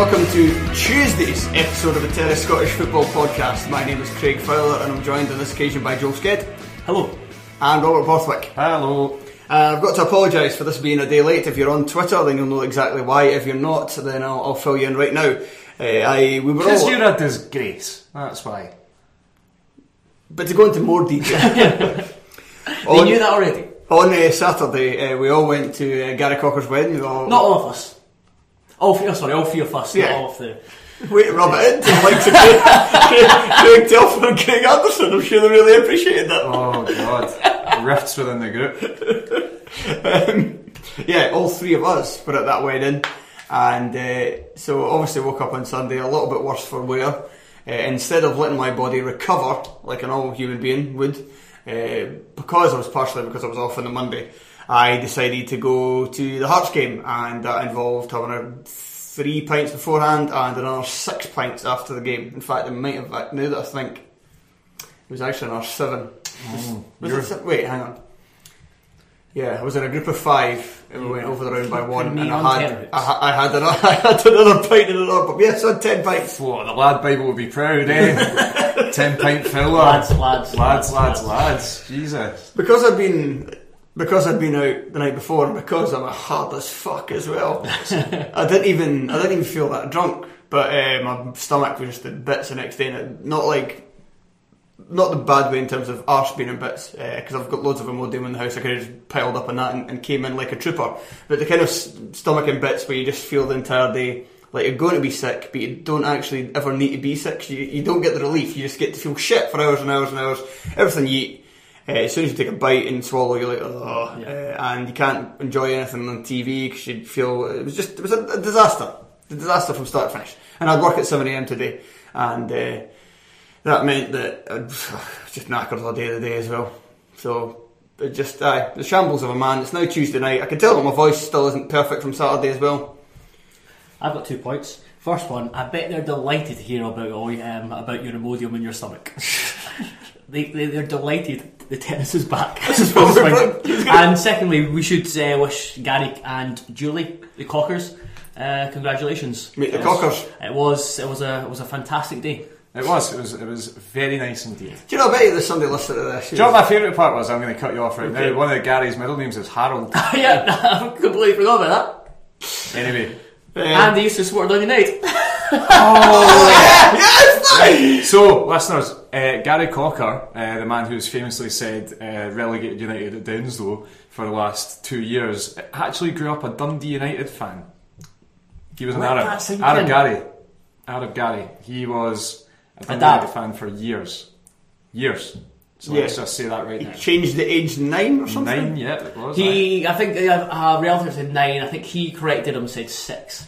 Welcome to Tuesday's episode of the Terrace Scottish Football Podcast. My name is Craig Fowler and I'm joined on this occasion by Joel Sked. Hello. And Robert Borthwick. Hello. Uh, I've got to apologise for this being a day late. If you're on Twitter, then you'll know exactly why. If you're not, then I'll, I'll fill you in right now. Uh, I we were Because all, you're a disgrace. That's why. but to go into more detail. They on, knew that already. on uh, Saturday, uh, we all went to uh, Gary Cocker's wedding. All, Not all of us. All three, oh, sorry, all three of us, Yeah. not all of the. Way to rub it in to the likes Craig, Craig, Craig Telford and Craig Anderson. I'm sure they really appreciated that. Oh god. Rifts within the group. um, yeah, all three of us were at that wedding, and uh, so obviously woke up on Sunday a little bit worse for wear. Uh, instead of letting my body recover like an all human being would, uh, because I was partially because I was off on the Monday, I decided to go to the Hearts game, and that involved having a three pints beforehand and another six pints after the game. In fact, it might have now that I think it was actually another seven. Was it wait, hang on. Yeah, I was in a group of five, and we went over the round by one, and on I had, tennis. I, I had another, I had another pint in another pub. Yes, I had ten pints. Whoa, the lad Bible would be proud, eh? Ten pint filler. Lads, lads, lads, lads, lads. lads. Jesus. Because I've been, because I'd been out the night before, and because I'm a hard as fuck as well. I didn't even, I didn't even feel that drunk, but uh, my stomach was just in bits the next day, and not like, not the bad way in terms of arse being in bits, because I've got loads of Imodium in the house. I could have just piled up on that and, and came in like a trooper. But the kind of stomach in bits where you just feel the entire day like you're going to be sick, but you don't actually ever need to be sick. You, you don't get the relief. You just get to feel shit for hours and hours and hours. Everything you eat. Uh, as soon as you take a bite and swallow, you're like, oh, uh, and you can't enjoy anything on TV because you feel it was just it was a, disaster, a disaster from start to finish. And I'd work at seven am today, and uh, that meant that I just knackered all day of the day as well. So it just aye, the shambles of a man. It's now Tuesday night. I can tell that my voice still isn't perfect from Saturday as well. I've got two points. First one, I bet they're delighted to hear about all, um, about your Imodium in your stomach. they, they, they're delighted the tennis is back. what we're and secondly, we should uh, wish Gary and Julie, the Cockers, uh, congratulations. Meet the It was- Cockers. It was, it, was a, it was a fantastic day. It was, it was, it was very nice indeed. Do you know? I bet you there's somebody listening to this. Do you know what my favourite part was? I'm going to cut you off right Okay. now. One of Gary's middle names is Harold. yeah, I completely forgot about that. Anyway, Um, and they used to support Dundee United. Oh, yes, So, listeners, uh, Gary Cocker, uh, the man who's famously said uh, relegated United at Downslow for the last two years, actually grew up a Dundee United fan. He was an Arab. Arab. Gary. Arab Gary. He was a Dundee. United fan for years. Years. So Yeah. let's just say that right now. changed the age nine or something. Nine, yeah, it was. He, I think uh, relative said nine. I think he corrected him, and said six.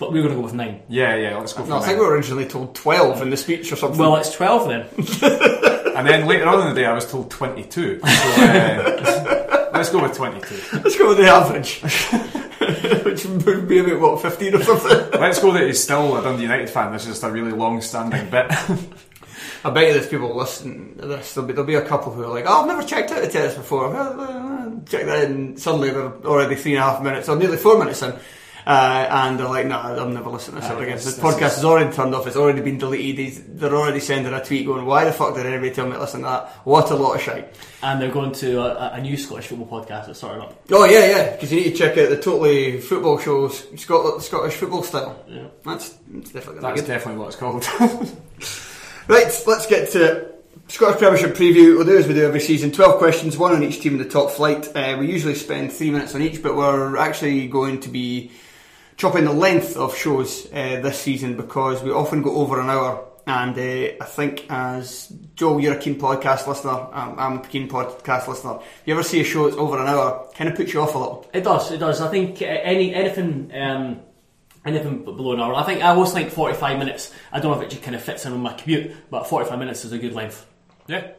But we were going to go with nine. Yeah, yeah, let's go for No, I nine. think we were originally told twelve in the speech or something. Well, it's twelve then. And then later on in the day, I was told 22. So, uh, let's go with 22. let's go with the average, which would be about what fifteen or something. Let's go that he's still a Dundee United fan. This is just a really long standing bit. I bet you there's people listening to this. There'll be, there'll be a couple who are like, "Oh, I've never checked out the terrace before." Uh, Check that in. Suddenly they're already three and a half minutes, or nearly four minutes in, uh, and they're like, "Nah, I'm never listening to this ever again." this- this podcast has already turned off. It's already been deleted. They're already sending a tweet going, "Why the fuck did anybody tell me to listen to that? What a lot of shite." And they're going to a, a new Scottish football podcast that's starting up. Oh yeah, yeah, because you need to check out the totally football shows, Scot- Scottish football style. Yeah. That's, that's definitely That's good. definitely what it's called. Right, let's get to. Scottish Premiership preview. We'll do as we do every season. 12 questions, one on each team in the top flight. Uh, we usually spend three minutes on each, but we're actually going to be chopping the length of shows uh, this season because we often go over an hour. And uh, I think, as Joel, you're a keen podcast listener, I'm, I'm a keen podcast listener. If you ever see a show that's over an hour, kind of puts you off a little. It does, it does. I think uh, any anything um, anything b- below an hour. I think I always think forty five minutes. I don't know if it just kind of fits in with my commute, but forty five minutes is a good length. yeah.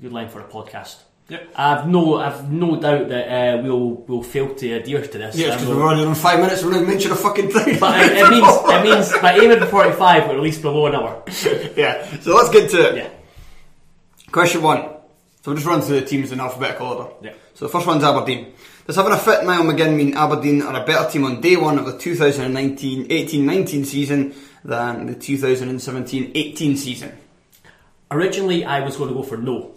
Good length for a podcast. Yep. I've no, I've no doubt that uh, we'll we'll fail to adhere to this. Yeah, Um, because we'll- we're already on five minutes, we're not even mentioning a fucking thing. but it, it means it means by aiming for forty five, we're at least below an hour. yeah, so let's get to it. Yeah. Question one. So we'll just run through the teams in alphabetical order. Yeah. So the first one's Aberdeen. Does having a fit Niall McGinn mean Aberdeen are a better team on day one of the 2019-18-19 season than the 2017-18 season? Originally, I was going to go for no,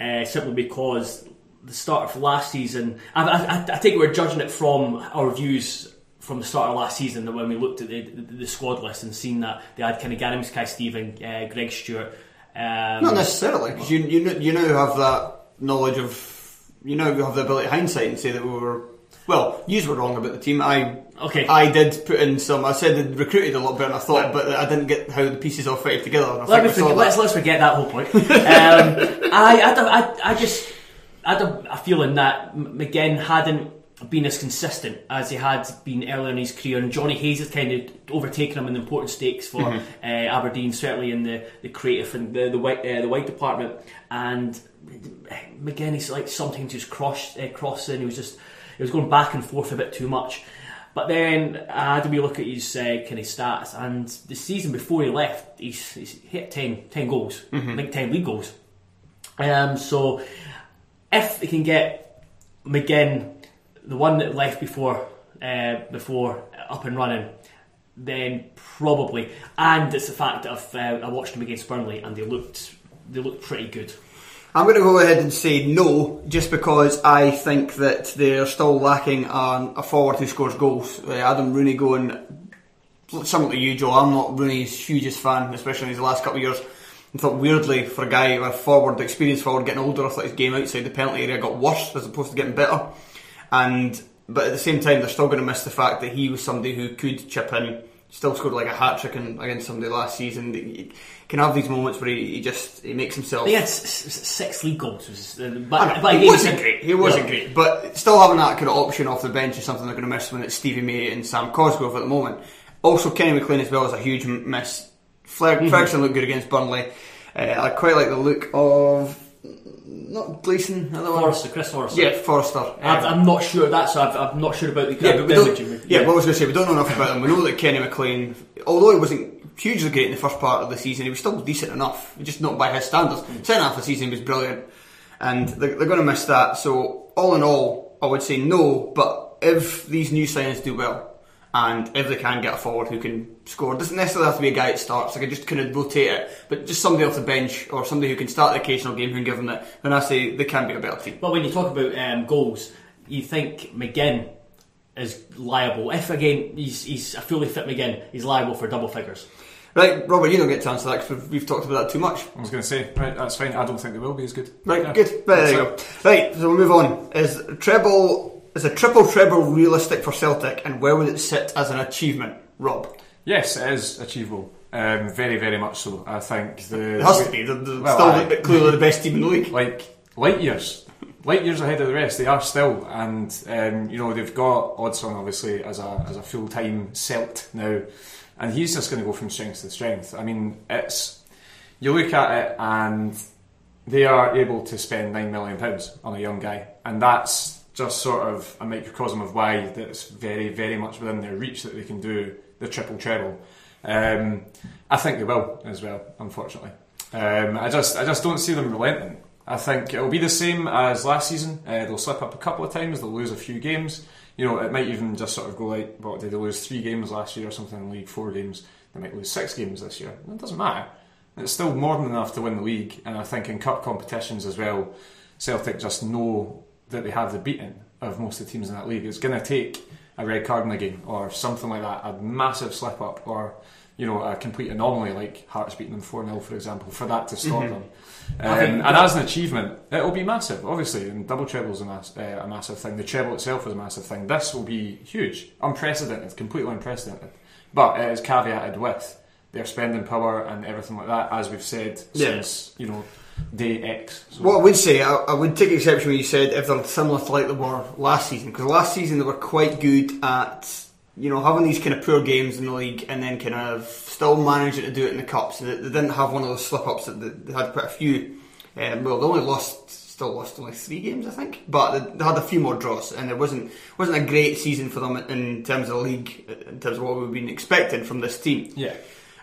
uh, simply because the start of last season. I, I, I think we're judging it from our views from the start of last season. When we looked at the, the, the squad list and seen that they had kind of Gary Mackay-Steven, uh, Greg Stewart. Um, Not necessarily, because you, you, you now have that knowledge of... You now have the ability of hindsight and say that we were... Well, you were wrong about the team. I Okay. I did put in some... I said they recruited a lot better than I thought, but I didn't get how the pieces all fitted together. Let forget, let's, let's forget that whole point. um, I, I, I, I just I had a, a feeling that McGinn hadn't been as consistent as he had been earlier in his career, and Jonny Hayes has kind of overtaken him in the important stakes for uh, Aberdeen, certainly in the, the creative and the the white uh, the white department. And McGinn, he's like sometimes just cross uh, crossing. He was just he was going back and forth a bit too much. But then I had a wee look at his uh, kind of stats, and the season before he left, he's, he's hit 10, 10 goals, I think ten league goals. Um, so if they can get McGinn, the one that left before uh, before up and running, then probably. And it's the fact that I've, uh, I watched them against Burnley, and they looked they looked pretty good. I'm going to go ahead and say no, just because I think that they're still lacking on a forward who scores goals. Uh, Adam Rooney going, similar to you, Joe. I'm not Rooney's hugest fan, especially in his last couple of years. I thought weirdly for a guy with forward, experienced forward, getting older, I thought his game outside the penalty area got worse as opposed to getting better. And but at the same time, they're still going to miss the fact that he was somebody who could chip in. Still scored like a hat trick against somebody last season. He can have these moments where he, he just he makes himself. They had s- s- six league goals, was- uh, but, he wasn't great. He wasn't Yeah. great, but still having that kind of option off the bench is something they're going to miss when it's Stevie May and Sam Cosgrove at the moment. Also, Kenny McLean as well is a huge miss. Fler- Mm-hmm. Ferguson looked good against Burnley. Uh, I quite like the look of not Gleeson, other one. Forrester, Chris Forrester. Yeah, Forrester. I'm, Uh, I'm not sure. That's I'm, I'm not sure about the. yeah, but we don't, image. yeah, what I was going to say, we don't know enough about them. We know that Kenny McLean, although he wasn't hugely great in the first part of the season, he was still decent enough, just not by his standards. Second half of the season he was brilliant, and they're, they're going to miss that. So, all in all, I would say no, but if these new signings do well, and if they can get a forward who can score, doesn't necessarily have to be a guy that starts, they can just kind of rotate it, but just somebody off the bench, or somebody who can start the occasional game who can give them that. then I say they can be a better team. But when you talk about um, goals, you think McGinn is liable. If again he's, he's a fully fit McGinn, he's liable for double figures. Right, Robert, you don't get to answer that because we've, we've talked about that too much. I was going to say, right, that's fine. I don't think they will be as good. Right, Yeah. good. Right, there you go. Right, so we'll move on. Is treble is a triple treble realistic for Celtic, and where would it sit as an achievement, Rob? Yes, it is achievable. Um, very, very much so. I think the It has to be. They're, they're Well, still clearly the best team in the league. like light years, light years ahead of the rest. They are still, and um, you know they've got Odsonne obviously as a as a full time Celt now, and he's just going to go from strength to strength. I mean, it's you look at it and they are able to spend nine million pounds on a young guy, and that's just sort of a microcosm of why that's very, very much within their reach that they can do the triple treble. Um, I think they will as well, unfortunately. Um, I just I just don't see them relenting. I think it'll be the same as last season. Uh, they'll slip up a couple of times. They'll lose a few games. You know, it might even just sort of go like, what did they lose three games last year or something in league? Four games. They might lose six games this year. It doesn't matter. It's still more than enough to win the league. And I think in cup competitions as well, Celtic just know that they have the beating of most of the teams in that league. It's going to take a red card in a game or something like that, a massive slip up or you know a complete anomaly like Hearts beating them 4 0 for example for that to stop Mm-hmm. them um, and as an achievement it'll be massive obviously and double treble is a, mass, uh, a massive thing the treble itself is a massive thing this will be huge unprecedented completely unprecedented but it is caveated with their spending power and everything like that as we've said Yeah. since you know day X so, What I would say, I, I would take exception when you said if they're similar to like they were last season, because last season they were quite good at you know having these kind of poor games in the league and then kind of still managing to do it in the cups. They, they didn't have one of those slip ups that they, they had quite a few. Um, well, they only lost, still lost only three games, I think, but they, they had a few more draws, and it wasn't wasn't a great season for them in terms of the league, in terms of what we've been expecting from this team. yeah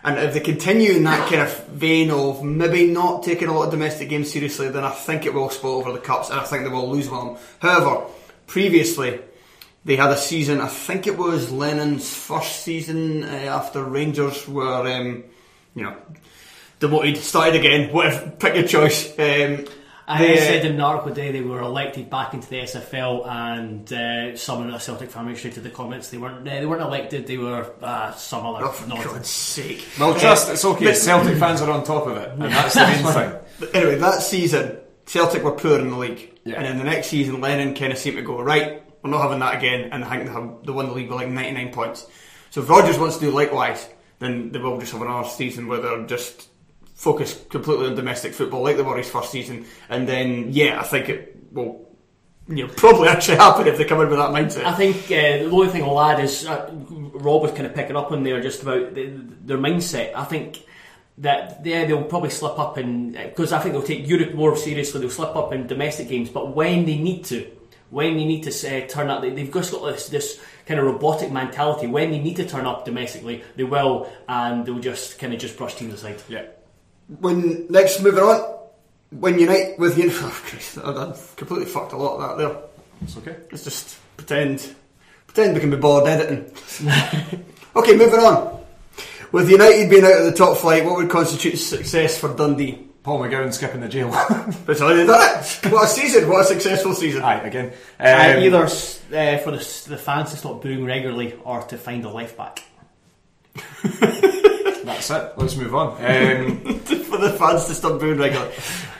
And if they continue in that kind of vein of maybe not taking a lot of domestic games seriously, then I think it will spill over the cups, and I think they will lose one of them. However, previously they had a season. I think it was Lennon's first season uh, after Rangers were, um, you know, demoted, started again. Whatever, pick your choice. Um, I they, uh, said in an article today they were elected back into the SFL, and uh, someone at a Celtic fan went straight to the comments. They weren't. Uh, they weren't elected. They were uh, some other Oh, for nonsense. God's sake! well Uh, trust it's okay but- Celtic fans are on top of it and that's the main thing But anyway, that season, Celtic were poor in the league. Yeah. And then the next season, Lennon kind of seemed to go, right, we're not having that again. And I think they, have, they won the league with like 99 points. So if Rodgers wants to do likewise, then they will just have another season where they're just focused completely on domestic football, like they were his first season. And then, yeah, I think it will you know, probably actually happen if they come in with that mindset. I think uh, the only thing I'll add is uh, Rob was kind of picking up on there just about the, their mindset. I think that yeah, they'll probably slip up in because I think they'll take Europe more seriously. They'll slip up in domestic games, but when they need to, when they need to uh, turn up, they, they've just got this, this kind of robotic mentality. When they need to turn up domestically, they will, and they'll just kind of just brush teams aside. yeah when next moving on, when Unite with Unite, oh, Christ, I I completely fucked a lot of that there. it's okay Let's just pretend pretend we can be bored editing. okay, moving on. With United being out of the top flight, what would constitute success for Dundee? Paul McGowan skipping the jail But already done it. What a season! What a successful season! Aye, again. Uh, Um, either uh, for the, the fans to stop booing regularly or to find a left back. That's it. Let's move on. Um, for the fans to stop booing regularly.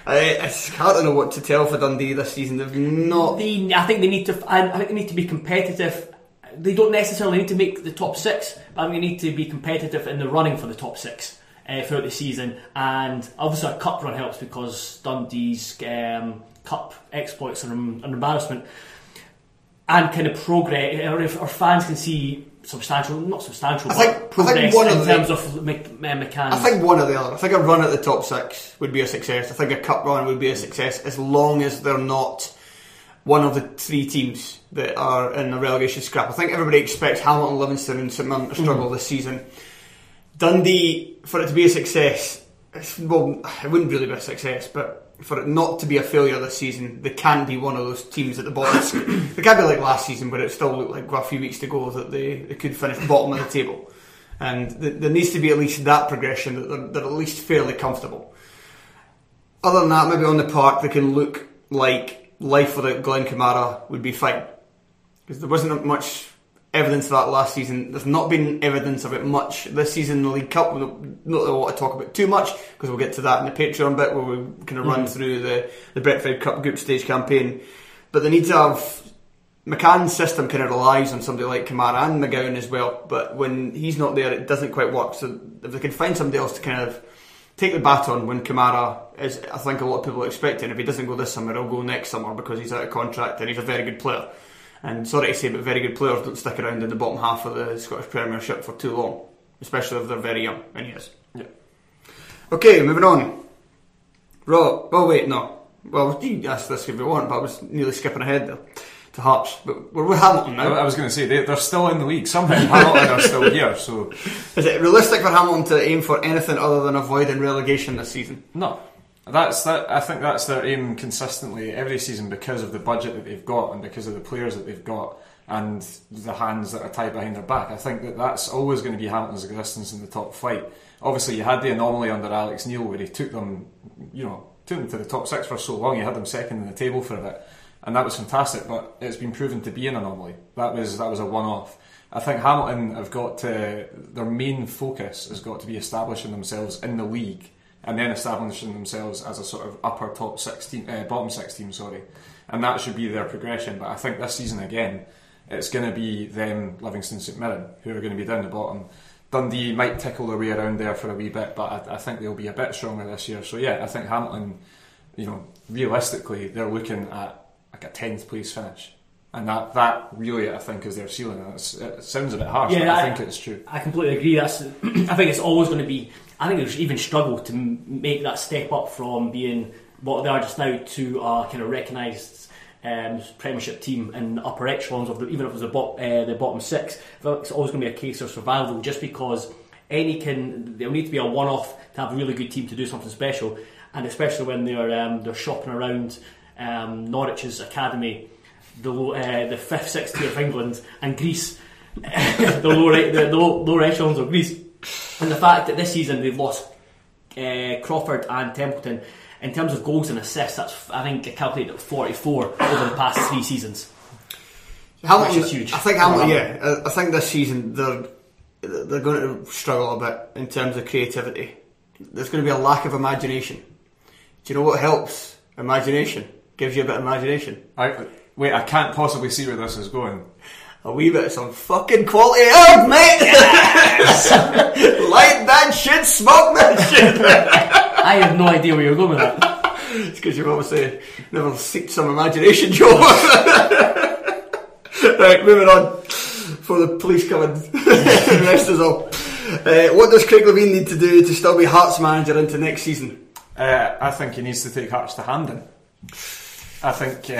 Uh, it's hard to know what to tell for Dundee this season. They've not. They, I think they need to. I I think they need to be competitive. They don't necessarily need to make the top six, but I think they need to be competitive in the running for the top six uh, throughout the season. And obviously, a cup run helps because Dundee's um, cup exploits are an an embarrassment. And kind of progress, or if our fans can see substantial, not substantial, I but think- I think one in of the- terms of uh, McCann. I think one or the other. I think a run at the top six would be a success. I think a cup run would be a success as long as they're not one of the three teams that are in the relegation scrap. I think everybody expects Hamilton, Livingston, and St Mirren to struggle this season. Dundee, for it to be a success, it's, well, it wouldn't really be a success, but for it not to be a failure this season, they can be one of those teams at the bottom. they can't be like last season, where it still looked like with a few weeks to go that they, they could finish bottom of the table. And th- there needs to be at least that progression that they're, they're at least fairly comfortable. Other than that, maybe on the park they can look like life without Glenn Kamara would be fine. Because there wasn't much evidence of that last season. There's not been evidence of it much this season in the League Cup. We don't not that I want to talk about too much because we'll get to that in the Patreon bit where we kind of run mm. through the, the Betfred Cup group stage campaign. But they need to have McCann's system kind of relies on somebody like Kamara and McGowan as well, but when he's not there, it doesn't quite work. So if they can find somebody else to kind of take the baton when Kamara is, I think a lot of people are expecting. If he doesn't go this summer, he'll go next summer because he's out of contract and he's a very good player. And sorry to say, but very good players don't stick around in the bottom half of the Scottish Premiership for too long, especially if they're very young, and he is. yeah. Okay, moving on. Rob, oh wait, no. Well, you asked this if you want, but I was nearly skipping ahead there. to Hearts, but we're with Hamilton now. I was going to say they, they're still in the league somehow. Hamilton are still here, so Is it realistic for Hamilton to aim for anything other than avoiding relegation this season? no. That's that. I think that's their aim consistently every season because of the budget that they've got and because of the players that they've got and the hands that are tied behind their back. I think that that's always going to be Hamilton's existence in the top flight. Obviously, you had the anomaly under Alex Neil where he took them, you know, took them to the top six for so long. You had them second in the table for a bit, and that was fantastic. But it's been proven to be an anomaly. That was that was a one-off. I think Hamilton have got to their main focus has got to be establishing themselves in the league and then establishing themselves as a sort of upper top six team, uh, bottom six team, sorry, and that should be their progression. But I think this season again, it's going to be them, Livingston St Mirren, who are going to be down the bottom. Dundee might tickle their way around there for a wee bit, but I, I think they'll be a bit stronger this year. So yeah, I think Hamilton, you know, realistically, they're looking at like a tenth place finish. And that, that really, I think, is their ceiling. It's, it sounds a bit harsh, but I, think it's true. I completely agree. That's I think it's always going to be. I think there's even struggle to make that step up from being what they are just now to a kind of recognised um, Premiership team in the upper echelons of the, even if it was the, bot, uh, the bottom six. It's always going to be a case of survival, just because any can there'll need to be a one-off to have a really good team to do something special, and especially when they're um, they're shopping around um, Norwich's academy, the uh, the fifth, sixth tier of England and Greece, the lower the, the low- lower echelons of Greece, and the fact that this season they've lost uh, Crawford and Templeton. In terms of goals and assists, that's I think calculated at 44 over the past three seasons. Hamilton, Which is huge. I think Hamilton. Yeah, I- I think this season they're they're going to struggle a bit in terms of creativity. There's going to be a lack of imagination. Do you know what helps? Imagination gives you a bit of imagination. I, wait, I can't possibly see where this is going. A wee bit of some fucking quality herb, mate. Light that shit, smoke that shit. I have no idea where you're going with that. it's because you've obviously never seeked some imagination, Joe. right, moving on. For the police coming, rest us all. Uh, what does Craig Levein need to do to still be Hearts manager into next season? Uh, I think he needs to take Hearts to Hampden. I think. Uh,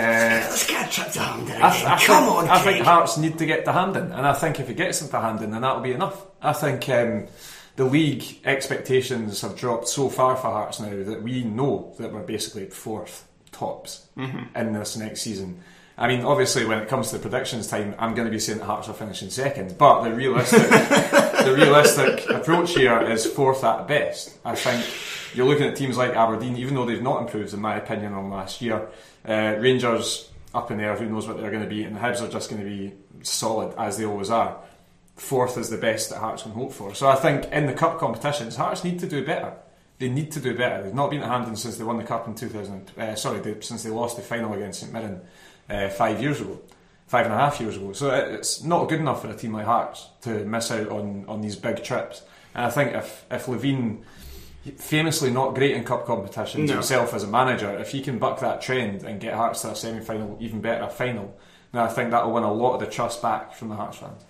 Let's get a trip to Hampden I, again. I Come think, on, I Craig. think Hearts need to get to Hampden, and I think if he gets them to Hampden, then that'll be enough. I think um, the league expectations have dropped so far for Hearts now that we know that we're basically fourth tops in this next season. I mean, obviously, when it comes to the predictions time, I'm going to be saying that Hearts are finishing second, but the realistic, the realistic approach here is fourth at best. I think you're looking at teams like Aberdeen, even though they've not improved, in my opinion, on last year. Uh, Rangers up in there, who knows what they're going to be, and the Hibs are just going to be solid as they always are. Fourth is the best that Hearts can hope for. So I think in the cup competitions, Hearts need to do better. They need to do better. They've not been at Hampden since they won the cup in 2000. Uh, sorry, they, since they lost the final against St Mirren uh, five years ago, five and a half years ago. So it's not good enough for a team like Hearts to miss out on, on these big trips. And I think if if Levein, famously not great in cup competitions No. himself as a manager, if he can buck that trend and get Hearts to a semi final, even better a final, then I think that will win a lot of the trust back from the Hearts fans.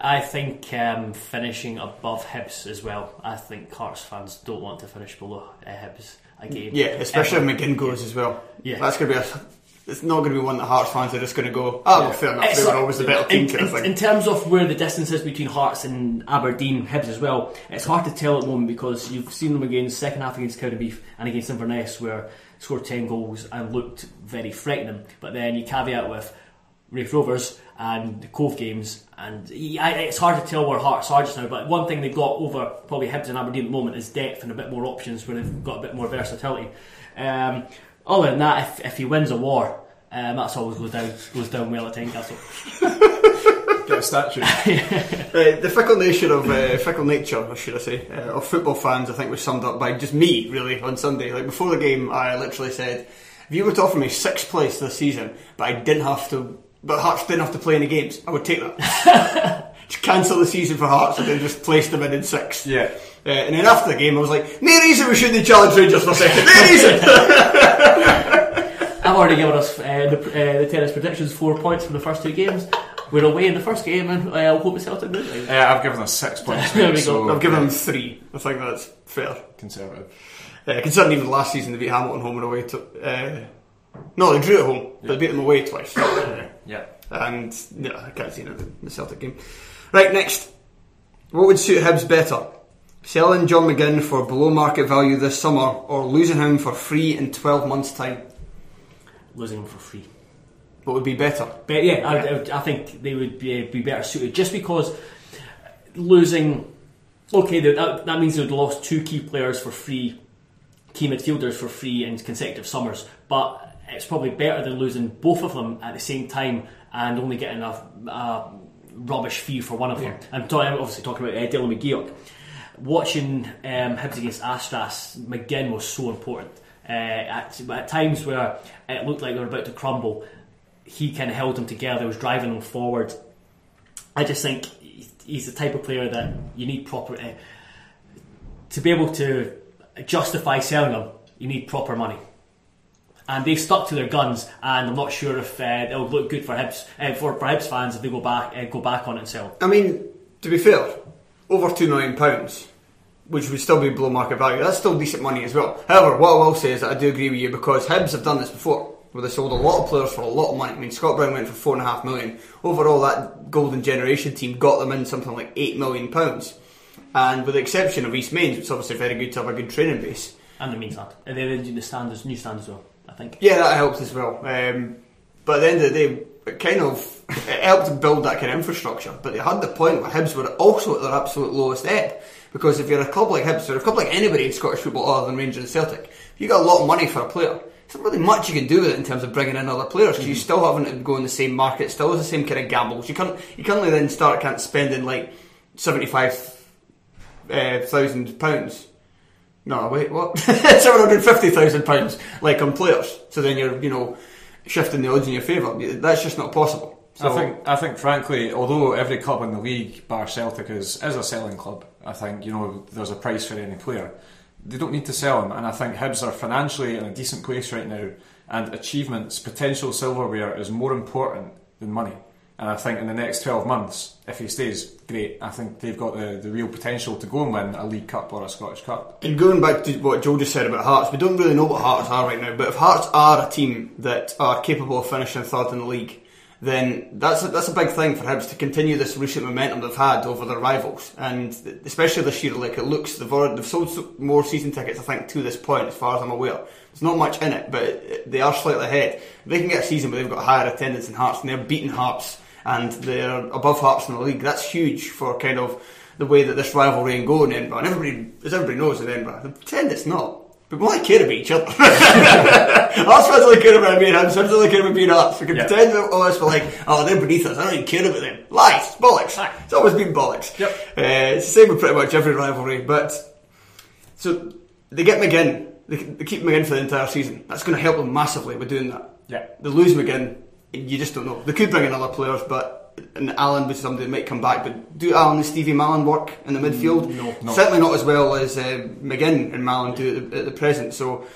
I think um, finishing above Hibs as well. I think Hearts fans don't want to finish below uh, Hibs again. Yeah, especially Ever. if McGinn goes as well. Yeah. That's going to be a. It's not going to be one that Hearts fans are just going to go. Oh, well, fair enough. It's They were always the better team, in, of in- thing. in terms of where the distance is between Hearts and Aberdeen, Hibs as well, it's hard to tell at the moment because you've seen them against second half against Cowdenbeath and against Inverness where scored ten goals and looked very frightening. But then you caveat with Raith Rovers and the Cove games, and yeah, it's hard to tell where Hearts are just now. But one thing they've got over probably Hibs and Aberdeen at the moment is depth and a bit more options where they've got a bit more versatility. Um, other than that, if, if he wins a war. Um, that's always goes down goes down well at Tynecastle. Get a statue. Uh, the fickle nature of uh, fickle nature, or should I say, uh, of football fans, I think was summed up by just me, really, on Sunday. Like before the game, I literally said, "If you were to offer me sixth place this season, but I didn't have to, but Hearts didn't have to play any games, I would take that. just cancel the season for Hearts and then just place them in in sixth. Yeah. Uh, and then after the game, I was like, "No reason we shouldn't challenge Rangers for second. No reason." I've already given us uh, the, uh, the tennis predictions four points from the first two games. We're away in the first game, and uh, I'll hope it's Celtic win. Uh, I've given us six points. There we so go. I've given them three. I think that's fair. conservative. Uh, considering even last season they beat Hamilton home and away. To, uh, no, they drew at home, but they beat them away twice. Uh, Yeah. And no, I can't see anything in the Celtic game. Right, next. What would suit Hibs better? Selling John McGinn for below market value this summer or losing him for free in 12 months' time? Losing him for free. What would be better? But yeah, I, I, I think they would be, be better suited just because losing. Okay, that- that, that means they'd lost two key players for free, key midfielders for free in consecutive summers. But it's probably better than losing both of them at the same time and only getting a, a rubbish fee for one of them. I'm, talking, I'm obviously talking about uh, Dylan McGeouch. Watching um, Hibs against Asteras, McGinn was so important. Uh, at, at times where it looked like they were about to crumble, he kind of held them together, was driving them forward. I just think he's the type of player that you need proper uh, to be able to justify selling him. You need proper money, and they've stuck to their guns. And I'm not sure if uh, it'll look good for Hibs uh, for, for Hibs fans if they go back uh, go back on it and sell. I mean, to be fair, over £2 million, which would still be below market value, that's still decent money as well. However, what I will say is that I do agree with you because Hibs have done this before, where they sold a lot of players for a lot of money. I mean, Scott Brown went for four and a half million. Overall, that Golden Generation team got them in something like eight million pounds. And with the exception of East Mains, it's obviously very good to have a good training base. And the means that and then the standards, new standards as well. I think. Yeah, that helps as well. Um, but at the end of the day, it kind of it helped build that kind of infrastructure. But they had the point where Hibs were also at their absolute lowest ebb. Because if you're a club like Hibs, or a club like anybody in Scottish football other than Rangers and Celtic, if you got a lot of money for a player, there's not really much you can do with it in terms of bringing in other players because you still haven't to go in the same market, still has the same kind of gambles. You can't you can't then start can't spending like seventy five thousand pounds. No, wait, what? Seven hundred fifty thousand pounds, like on players. So then you're, you know, shifting the odds in your favour. That's just not possible. So I think, I think, frankly, although every club in the league, bar Celtic, is is a selling club, I think you know there's a price for any player. They don't need to sell them, and I think Hibs are financially in a decent place right now, and achievements, potential silverware is more important than money. And I think in the next 12 months, if he stays, great. I think they've got the, the real potential to go and win a League Cup or a Scottish Cup. And going back to what Joe just said about Hearts, we don't really know what Hearts are right now. But if Hearts are a team that are capable of finishing third in the league, then that's a, that's a big thing for Hibs to continue this recent momentum they've had over their rivals, and especially this year. Like it looks, they've already, they've sold more season tickets, I think, to this point, as far as I'm aware. There's not much in it, but they are slightly ahead. They can get a season where they've got higher attendance than Hearts, and they're beating Hearts, and they're above Hearts in the league. That's huge for kind of the way that this rivalry can go in Edinburgh. And everybody, as everybody knows in Edinburgh, they pretend it's not. But we only care about each other. Hearts fans only care about me and Hibs fans only care about being Hearts. We can Yeah. pretend that all us we're like, oh, they're beneath us. I don't even care about them. Lies, bollocks. It's always been bollocks. Yep. Uh, it's the same with pretty much every rivalry. But so they get McGinn. They, they keep McGinn for the entire season. That's going to help them massively with doing that. Yeah. They lose McGinn. You just don't know. They could bring in other players, but and Allan was somebody that might come back. But do Allan and Stevie Mallan work in the midfield? no. No. Certainly not as well as uh, McGinn and Mallan do at the, at the present. So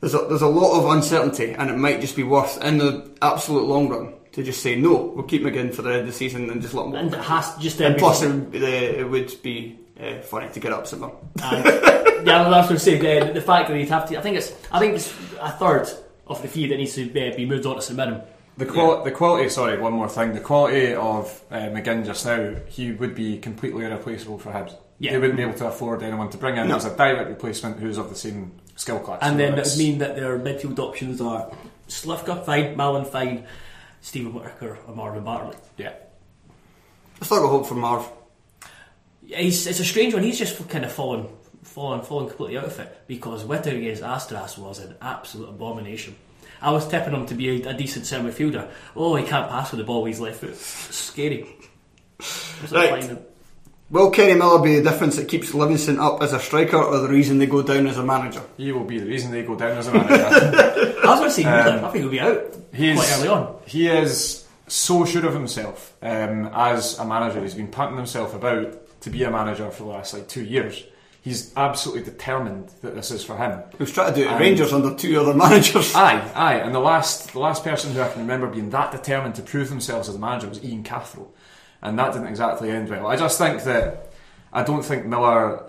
there's a, there's a lot of uncertainty, and it might just be worth in the absolute long run to just say no. We'll keep McGinn for the end of the season and just let him. And it has just And plus, it would, be, it would be uh, funny to get up somewhere. And, yeah, I was going to say uh, the fact that he'd have to. I think it's. I think it's a third of the fee that needs to uh, be moved on to St Mirren. The, quali- the quality, sorry, one more thing. The quality of uh, McGinn just now, he would be completely irreplaceable for Hibs. Yeah. They wouldn't be able to afford anyone to bring in No. as a direct replacement who's of the same skill class. And So then that it's- would mean that their midfield options are Slivka, fine, Mallan, fine, Steven Whittaker, or Marvin Bartley. Yeah. I still got hope for Marv. He's, it's a strange one. He's just kind of fallen, fallen, fallen completely out of it because Whittaker against Asteras was an absolute abomination. I was tipping him to be a, a decent centre midfielder. Oh, he can't pass with the ball with his left foot. Scary. It's not Right. fine. Will Kenny Miller be the difference that keeps Livingston up as a striker, or the reason they go down as a manager? He will be the reason they go down as a manager. I was going to say Wheeler. I think he'll be out He's, quite early on. He is so sure of himself um, as a manager. He's been punting himself about to be a manager for the last like two years. He's absolutely determined that this is for him. He was trying to do it at Rangers under two other managers. Aye, aye. And the last, the last person who I can remember being that determined to prove themselves as a manager was Ian Cathro, and that didn't exactly end well. I just think that I don't think Miller,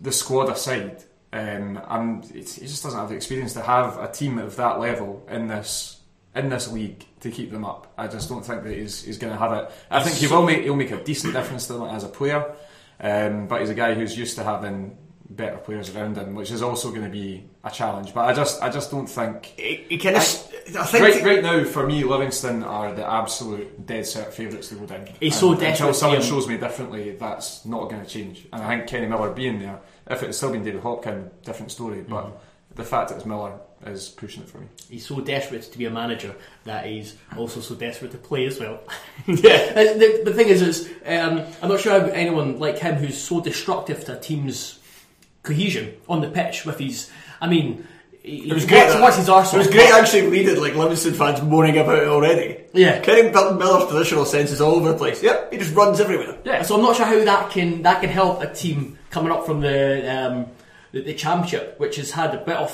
the squad aside, um, I'm, he just doesn't have the experience to have a team of that level in this in this league to keep them up. I just don't think that he's, he's going to have it. I think he will make he'll make a decent difference to them as a player, um, but he's a guy who's used to having better players around him, which is also going to be a challenge. But I just I just don't think. Kind of. I, think Right, right now, for me, Livingston are the absolute dead set favourites to go down. He's so desperate Until someone shows me differently, that's not going to change. And I think Kenny Miller being there, if it had still been David Hopkin, different story. But Mm-hmm. the fact that it's Miller is pushing it for me. He's so desperate to be a manager that he's also so desperate to play as well. Yeah. The, the thing is, is um, I'm not sure anyone like him who's so destructive to a team's cohesion on the pitch with his. I mean, he, It was great. What's, his arsenal? It was great actually reading like Livingston fans moaning about it already. Yeah. Kenny Miller's positional sense is all over the place. Yep, he just runs everywhere. Yeah, so I'm not sure how that can that can help a team coming up from the um, the, the championship, which has had a bit of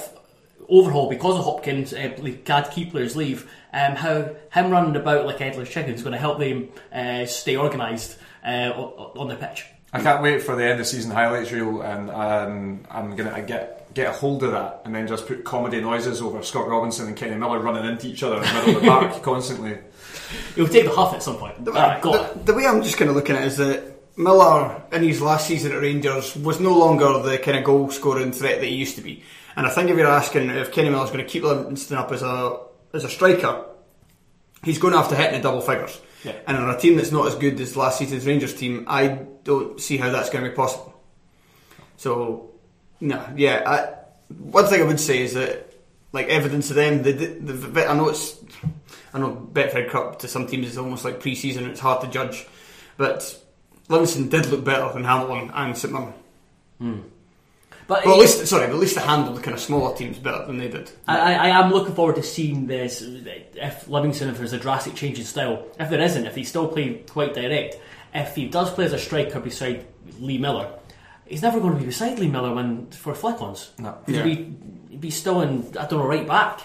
overhaul because of Hopkins, uh, had key players leave. Um, how him running about like headless chicken is going to help them uh, stay organised uh, on, on the pitch. I can't wait for the end of season highlights reel, and um, I'm gonna get get a hold of that, and then just put comedy noises over Scott Robinson and Kenny Miller running into each other in the middle of the park constantly. He'll take the huff at some point. Got it. The, the way I'm just kind of looking at it is that Miller, in his last season at Rangers, was no longer the kind of goal scoring threat that he used to be. And I think if you're asking if Kenny Miller's going to keep Livingston up as a as a striker, he's going to have to hit in the double figures. Yeah. And on a team that's not as good as last season's Rangers team, I don't see how that's going to be possible. So, no, yeah. I, one thing I would say is that, like evidence of them, the, the, the I know it's, I know Betfred Cup to some teams is almost like pre-season. It's hard to judge, but Livingston did look better than Hamilton and St Mirren. But Well, at least sorry, at least they handled the kind of smaller teams better than they did. I, I, I am looking forward to seeing this. If Livingston, if there's a drastic change in style, if there isn't, if he still play quite direct, if he does play as a striker beside Lee Miller, he's never going to be beside Lee Miller when for flick-ons. No. He'd, be, he'd be still in, I don't know, right back.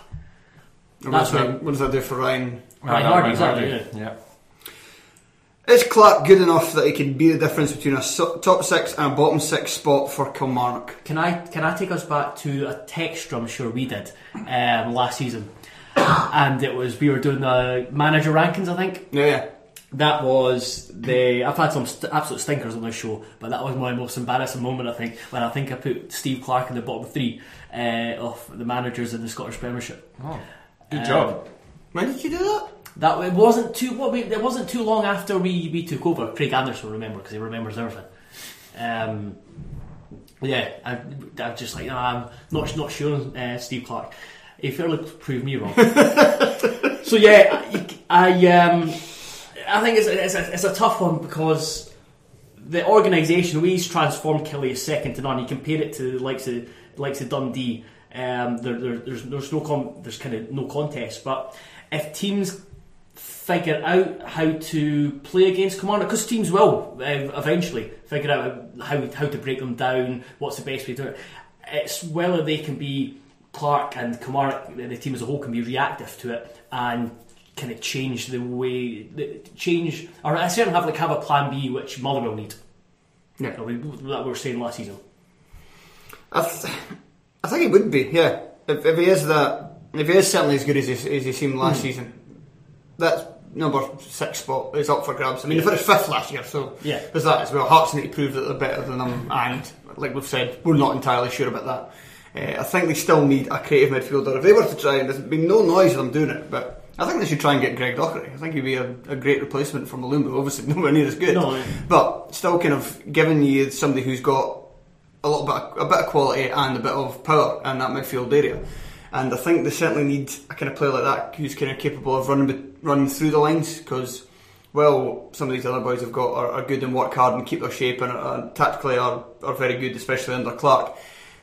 That's what, does that, what does that do for Ryan? Ryan Uh, Hardie, Ryan exactly, Hardie, yeah. yeah. Is Clarke good enough that he can be the difference between a top six and a bottom six spot for Kilmarnock? Can I can I take us back to a text I'm sure we did um, last season, and it was we were doing the manager rankings. I think Yeah, yeah. That was the. I've had some st- absolute stinkers on this show, but that was my most embarrassing moment. I think when I think I put Steve Clarke in the bottom three uh, of the managers in the Scottish Premiership. Oh, good Um, job. When did you do that? That it wasn't too. What we, it wasn't too long after we, we took over. Craig Anderson will remember because he remembers everything. Um, yeah, I, I'm just like no, I'm not not sure. Uh, Steve Clarke, he fairly proved me wrong. so yeah, I, I um, I think it's a, it's a, it's a tough one because the organisation we've transformed Killie is second to none. You compare it to the likes of likes of Dundee. Um, there, there, there's there's no con- there's kind of no contest. But if teams figure out how to play against Commander, because teams will uh, eventually figure out how how to break them down. What's the best way to do it? It's whether they can be Clarke and Kamara, the team as a whole, can be reactive to it and kind of change the way change or I certainly have like have a plan B which Motherwell need. Yeah. That we, were saying last season. I, th- I think it would be, yeah. If, if he is that, if he is certainly as good as he, as he seemed last season, that number six spot is up for grabs. I mean, they finished fifth last year, so Yeah. there's that as well. Hearts need to prove that they're better than them, and like we've said, we're not entirely sure about that. Uh, I think they still need a creative midfielder. If they were to try, and there's been no noise of them doing it, but I think they should try and get Greg Docherty. I think he'd be a, a great replacement for Mulumbu. Obviously, nowhere near as good, No, yeah. but still kind of giving you somebody who's got a little bit, a bit of quality and a bit of power in that midfield area. And I think they certainly need a kind of player like that who's kind of capable of running running through the lines because, well, some of these other boys have got are, are good and work hard and keep their shape and, and tactically are, are very good, especially under Clarke.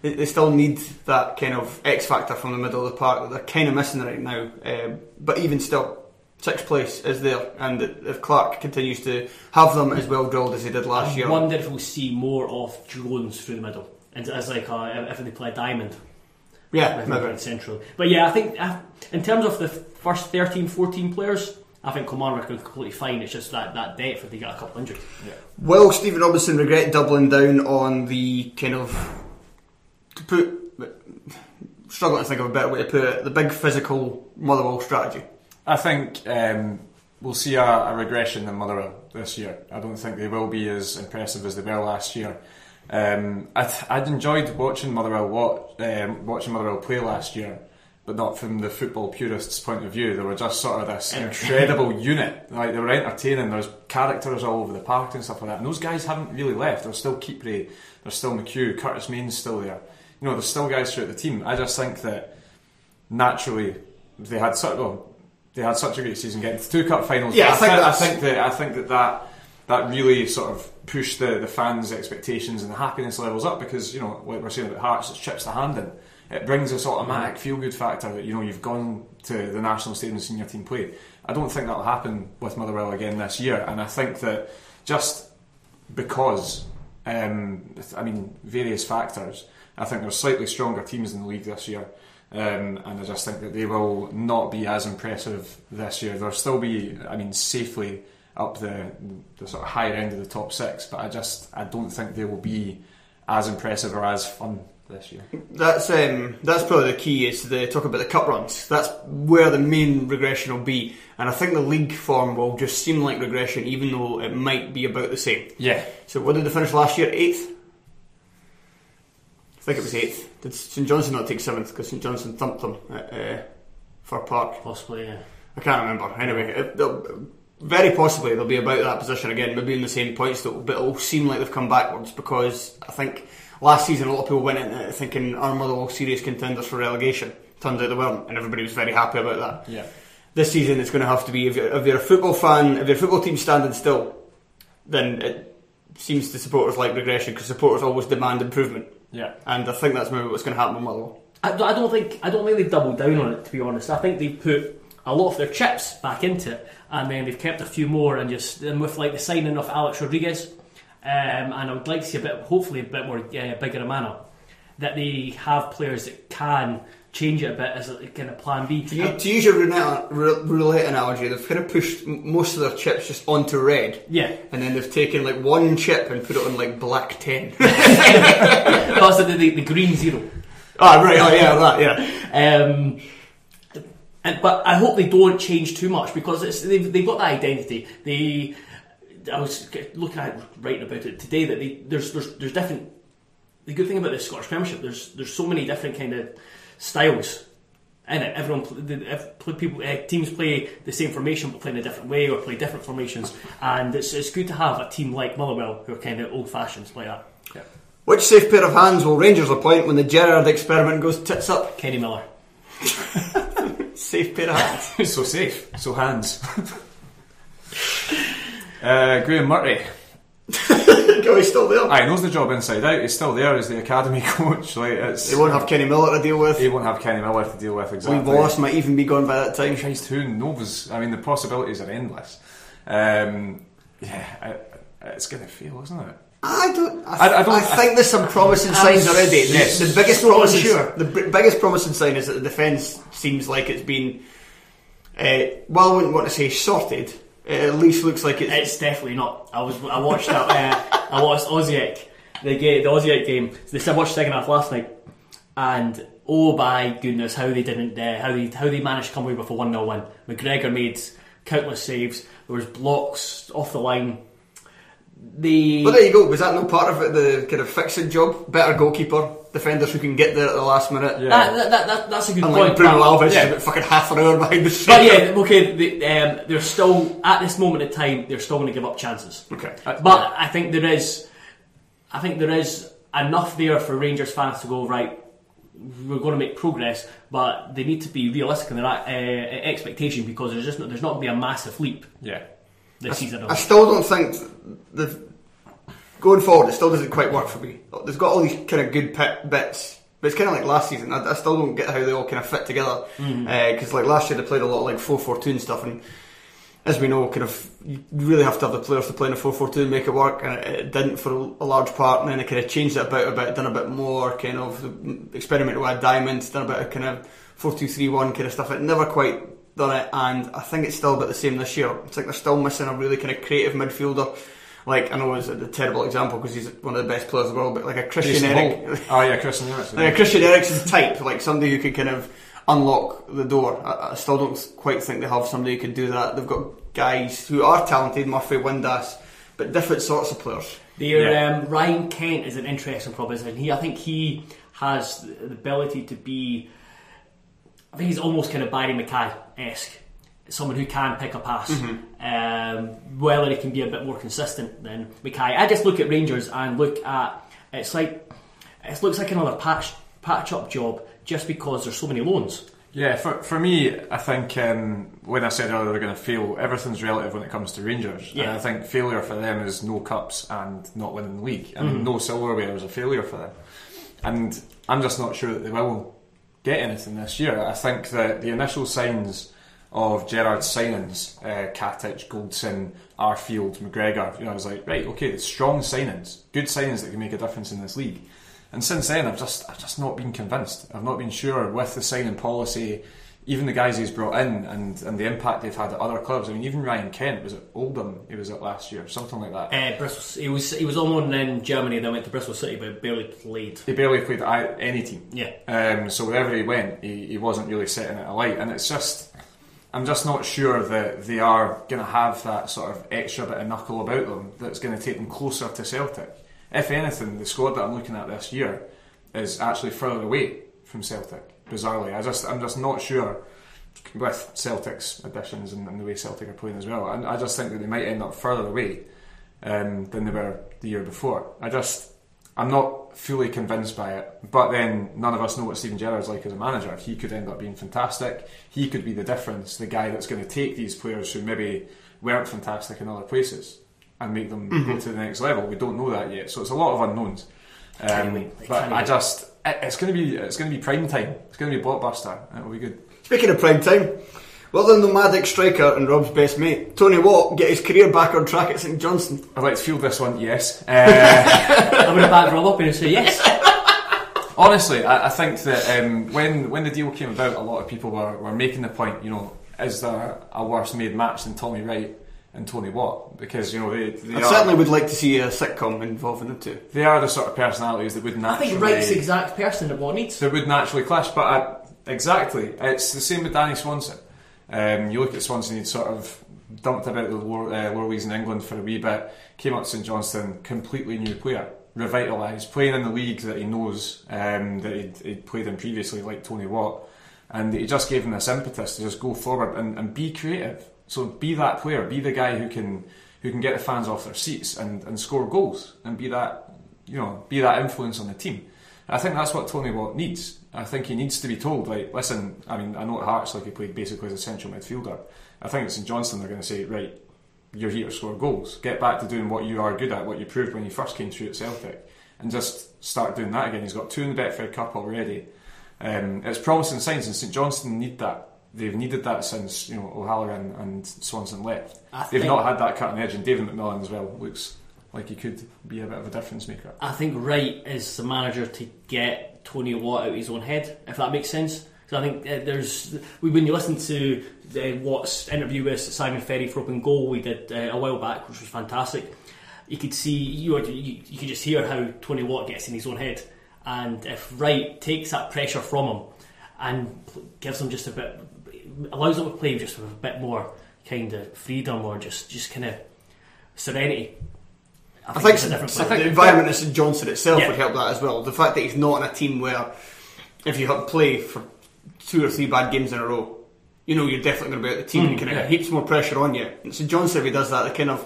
They, they still need that kind of X factor from the middle of the park that they're kind of missing right now. Um, but even still, sixth place is there, and if Clarke continues to have them as well drilled as he did last I year, I wonder if we'll see more of Jones through the middle and as like a, if they play a diamond. Yeah, with maybe. him central. But yeah, I think in terms of the first 13, 14 players, I think Kilmarnock are completely fine. It's just that, that depth if they get a couple injured. Will Stephen Robinson regret doubling down on the kind of to put struggling to think of a better way to put it the big physical Motherwell strategy? I think um, we'll see a, a, regression in Motherwell this year. I don't think they will be as impressive as they were last year. Um, I'd, I'd, enjoyed watching Motherwell watch, um, watching Motherwell play last year, but not from the football purists' point of view. They were just sort of this incredible unit. Like they were entertaining. There's characters all over the park and stuff like that. And those guys haven't really left. There's still Kipré. There's still McHugh. Curtis Main's still there. You know, there's still guys throughout the team. I just think that naturally they had such well, they had such a great season getting to two cup finals. Yeah, I think, I think that I think that that that really sort of pushed the, the fans' expectations and the happiness levels up because you know like we're saying about Hearts, it's chips to hand in. It brings this automatic feel good factor that you know you've gone to the national stadium and seen your team play. I don't think that'll happen with Motherwell again this year, and I think that just because um, I mean various factors, I think there's slightly stronger teams in the league this year. Um, and I just think that they will not be as impressive this year. They'll still be, I mean, safely up the, the sort of higher end of the top six, but I just I don't think they will be as impressive or as fun this year. That's um, that's probably the key is the talk about the cup runs. That's where the main regression will be, and I think the league form will just seem like regression, even though it might be about the same. Yeah. So what did they finish last year? Eighth. I think it was eighth. Did St Johnstone not take seventh because St Johnstone thumped them at uh, Fir Park? Possibly, yeah. I can't remember. Anyway, it, very possibly they'll be about that position again, maybe in the same points, though, but it'll seem like they've come backwards because I think last season a lot of people went in it thinking are Motherwell serious contenders for relegation. Turns out they weren't, and everybody was very happy about that. Yeah. This season it's going to have to be if you're, if you're a football fan, if your football team's standing still, then it seems to supporters like regression because supporters always demand improvement. Yeah. And I think that's maybe what's going to happen with Motherwell. I, I don't think I don't think they've doubled down on it to be honest. I think they've put a lot of their chips back into it, and then they've kept a few more, and just and with like the signing of Alex Rodriguez, um, and I would like to see a bit, hopefully, a bit more uh, bigger a manner, that they have players that can change it a bit as a kind of plan B. To, you, to use your roulette, roulette analogy, they've kind of pushed most of their chips just onto red. Yeah. And then they've taken like one chip and put it on like black 10. That's the, the, the, green zero. Ah, right, oh yeah, that, yeah. Um, and, but I hope they don't change too much because it's, they've, they've got that identity. They, I was looking at writing about it today that they, there's, there's there's different. The good thing about the Scottish Premiership, there's there's so many different kind of styles in it. Everyone, if people, uh, teams play the same formation but play in a different way or play different formations, and it's, it's good to have a team like Motherwell who are kind of old fashioned like that. Yeah. Which safe pair of hands will Rangers appoint when the Gerrard experiment goes tits up? Kenny Miller. safe pair of hands. so safe. So hands. uh, Graeme Murray. he's still there. Aye, knows the job inside out. He's still there as the academy coach. Like it's, they won't have Kenny Miller to deal with. He won't have Kenny Miller to deal with. Exactly. We've lost might even be gone by that time. Christ, who knows? I mean, the possibilities are endless. Um, yeah, it's going to fail, isn't it? I don't. I, I, I, don't, I think there's some promising signs already. Yes, the, the biggest so promising, sure. the b- biggest promising sign is that the defence seems like it's been. Uh, well, I wouldn't want to say sorted. It at least looks like it's. It's definitely not. I was. I watched that. Uh, I watched Osijek, the game, the Osijek game. I watched second half last night, and oh my goodness, how they didn't, uh, how they how they managed to come away with a one 0 win. McGregor made countless saves. There was blocks off the line the well, there you go. Was that no part of it? The kind of fixing job, better goalkeeper, defenders who can get there at the last minute. Yeah. That, that, that, that's a good Unlike point. Bruno Alves yeah. about fucking half an hour behind the shot. But yeah, okay. The, um, they're still at this moment in time. They're still going to give up chances. Okay, but yeah. I think there is, I think there is enough there for Rangers fans to go right. We're going to make progress, but they need to be realistic in their uh, expectation because there's just not, there's not going to be a massive leap. Yeah this I, season. I still don't think the going forward. It still doesn't quite work for me. They've got all these kind of good pit, bits. But it's kind of like last season. I, I, still don't get how they all kind of fit together. Because mm-hmm. uh, like last year they played a lot of like four four two and stuff, and as we know, kind of you really have to have the players to play in a four four two and make it work, and it, it, didn't for a large part. And then they kind of changed it about a bit, done a bit more kind of experimented with diamonds, done a bit of kind of four two three one kind of stuff. It never quite done it, and I think it's still about the same this year. It's like they're still missing a really kind of creative midfielder. Like I know it's a terrible example because he's one of the best players in the world, but like a Christian Eric, oh yeah, Christian Eriksen, like a Christian Eriksen type, like somebody who could kind of unlock the door. I, I still don't quite think they have somebody who can do that. They've got guys who are talented, Murphy, Windass, but different sorts of players. There, Yeah. um, Ryan Kent is an interesting proposition. He, I think, he has the ability to be. I think he's almost kind of Barrie McKay esque, someone who can pick a pass. Um, whether he can be a bit more consistent than McKay, I just look at Rangers and look at it's like it looks like another patch patch up job just because there's so many loans. Yeah, for, for me, I think um, when I said earlier they're going to fail, everything's relative when it comes to Rangers. Yeah. And I think failure for them is no cups and not winning the league. I mean, no silverware is a failure for them. And I'm just not sure that they will get anything this year. I think that the initial signs of Gerrard's signings, uh, Katic, Goldson, Arfield, McGregor, you know, I was like, right, okay, strong signings, good signings that can make a difference in this league. And since then, I've just I've just not been convinced. I've not been sure with the signing policy, even the guys he's brought in, and, and the impact they've had at other clubs. I mean, even Ryan Kent was at Oldham. He was at last year, something like that. Uh, Bristol, he was he was on loan in Germany, then went to Bristol City, but barely played. He barely played any team. Yeah. Um, so wherever he went, he, he wasn't really setting it alight, and it's just. I'm just not sure that they are going to have that sort of extra bit of knuckle about them that's going to take them closer to Celtic. If anything, the squad that I'm looking at this year is actually further away from Celtic. Bizarrely, I just I'm just not sure with Celtic's additions and, and the way Celtic are playing as well. And I just think that they might end up further away um, than they were the year before. I just I'm not fully convinced by it. But then none of us know what Steven Gerrard's like as a manager. He could end up being fantastic. He could be the difference, the guy that's going to take these players who maybe weren't fantastic in other places and make them go to the next level. We don't know that yet, so it's a lot of unknowns. Can't Um, wait. but I just it- it's going to be it's going to be prime time. It's going to be blockbuster. and It'll be good. Speaking of prime time, will the nomadic striker and Rob's best mate, Tony Watt, get his career back on track at St Johnstone? I'd like to field this one. Yes. Uh, I'm going to backed Rob up and say yes. Honestly, I, I think that um, when when the deal came about, a lot of people were, were making the point. You know, is there a worse made match than Tommy Wright and Tony Watt? Because you know they they I are, certainly would like to see a sitcom involving the two. they are the sort of personalities that would naturally. I think Wright's the exact person that what needs. they would naturally clash. But I, exactly, it's the same with Danny Swanson. Um, you look at Swanson, he'd sort of dumped about the lower, uh, lower leagues in England for a wee bit, came up to St Johnstone, completely new player, revitalised, playing in the league that he knows um, that he'd, he'd played in previously, like Tony Watt, and he just gave him this impetus to just go forward and, and be creative. So be that player, be the guy who can who can get the fans off their seats and, and score goals, and be that you know be that influence on the team. I think that's what Tony Watt needs. I think he needs to be told, like, listen, I mean, I know at Hearts, like, he played basically as a central midfielder. I think at St Johnstone, they're going to say, right, you're here to score goals. Get back to doing what you are good at, what you proved when you first came through at Celtic, and just start doing that again. He's got two in the Betfred Cup already. Um, it's promising signs, and St Johnstone need that. They've needed that since, you know, O'Halloran and Swanson left. I They've not had that cutting edge, and David McMillan as well looks like he could be a bit of a difference maker. I think Wright is the manager to get Tony Watt out of his own head, if that makes sense. So I think uh, there's when you listen to uh, Watt's interview with Simon Ferry for Open Goal we did uh, a while back, which was fantastic. You could see you, you you could just hear how Tony Watt gets in his own head, and if Wright takes that pressure from him and gives him just a bit, allows them to play just with a bit more kind of freedom or just just kind of serenity. I I think, think, it's a different s- player. the environment at St Johnstone itself Yeah. would help that as well. The fact that he's not in a team where if you have play for two or three bad games in a row, you know you're definitely going to be out of the team. and mm, you kind of yeah. heaps more pressure on you. And St Johnstone, if he does that, they kind of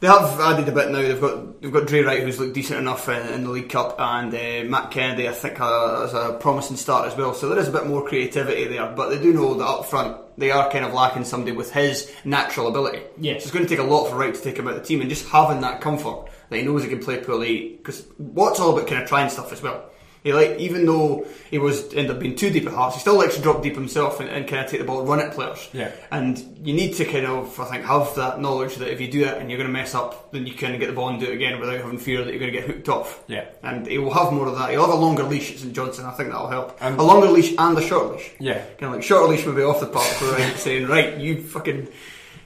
they have added a bit now. They've got they've got Drey Wright, who's looked decent enough in, in the League Cup, and uh, Matt Kennedy, I think, uh, has a promising start as well. So there is a bit more creativity there, but they do know that up front they are kind of lacking somebody with his natural ability. Yes. So it's going to take a lot for Wright to take him out of the team, and just having that comfort that he knows he can play poorly because what's all about kind of trying stuff as well. He like even though he was ended up being too deep at Hearts, he still likes to drop deep himself and, and kind of take the ball, run at players. Yeah. And you need to kind of, I think, have that knowledge that if you do it and you're going to mess up, then you kind of get the ball and do it again without having fear that you're going to get hooked off. Yeah. And he will have more of that. He'll have a longer leash at St Johnstone. I think that'll help. And- a longer leash and a short leash. Yeah. Kind of like shorter leash would be off the park, for right? saying, right, you fucking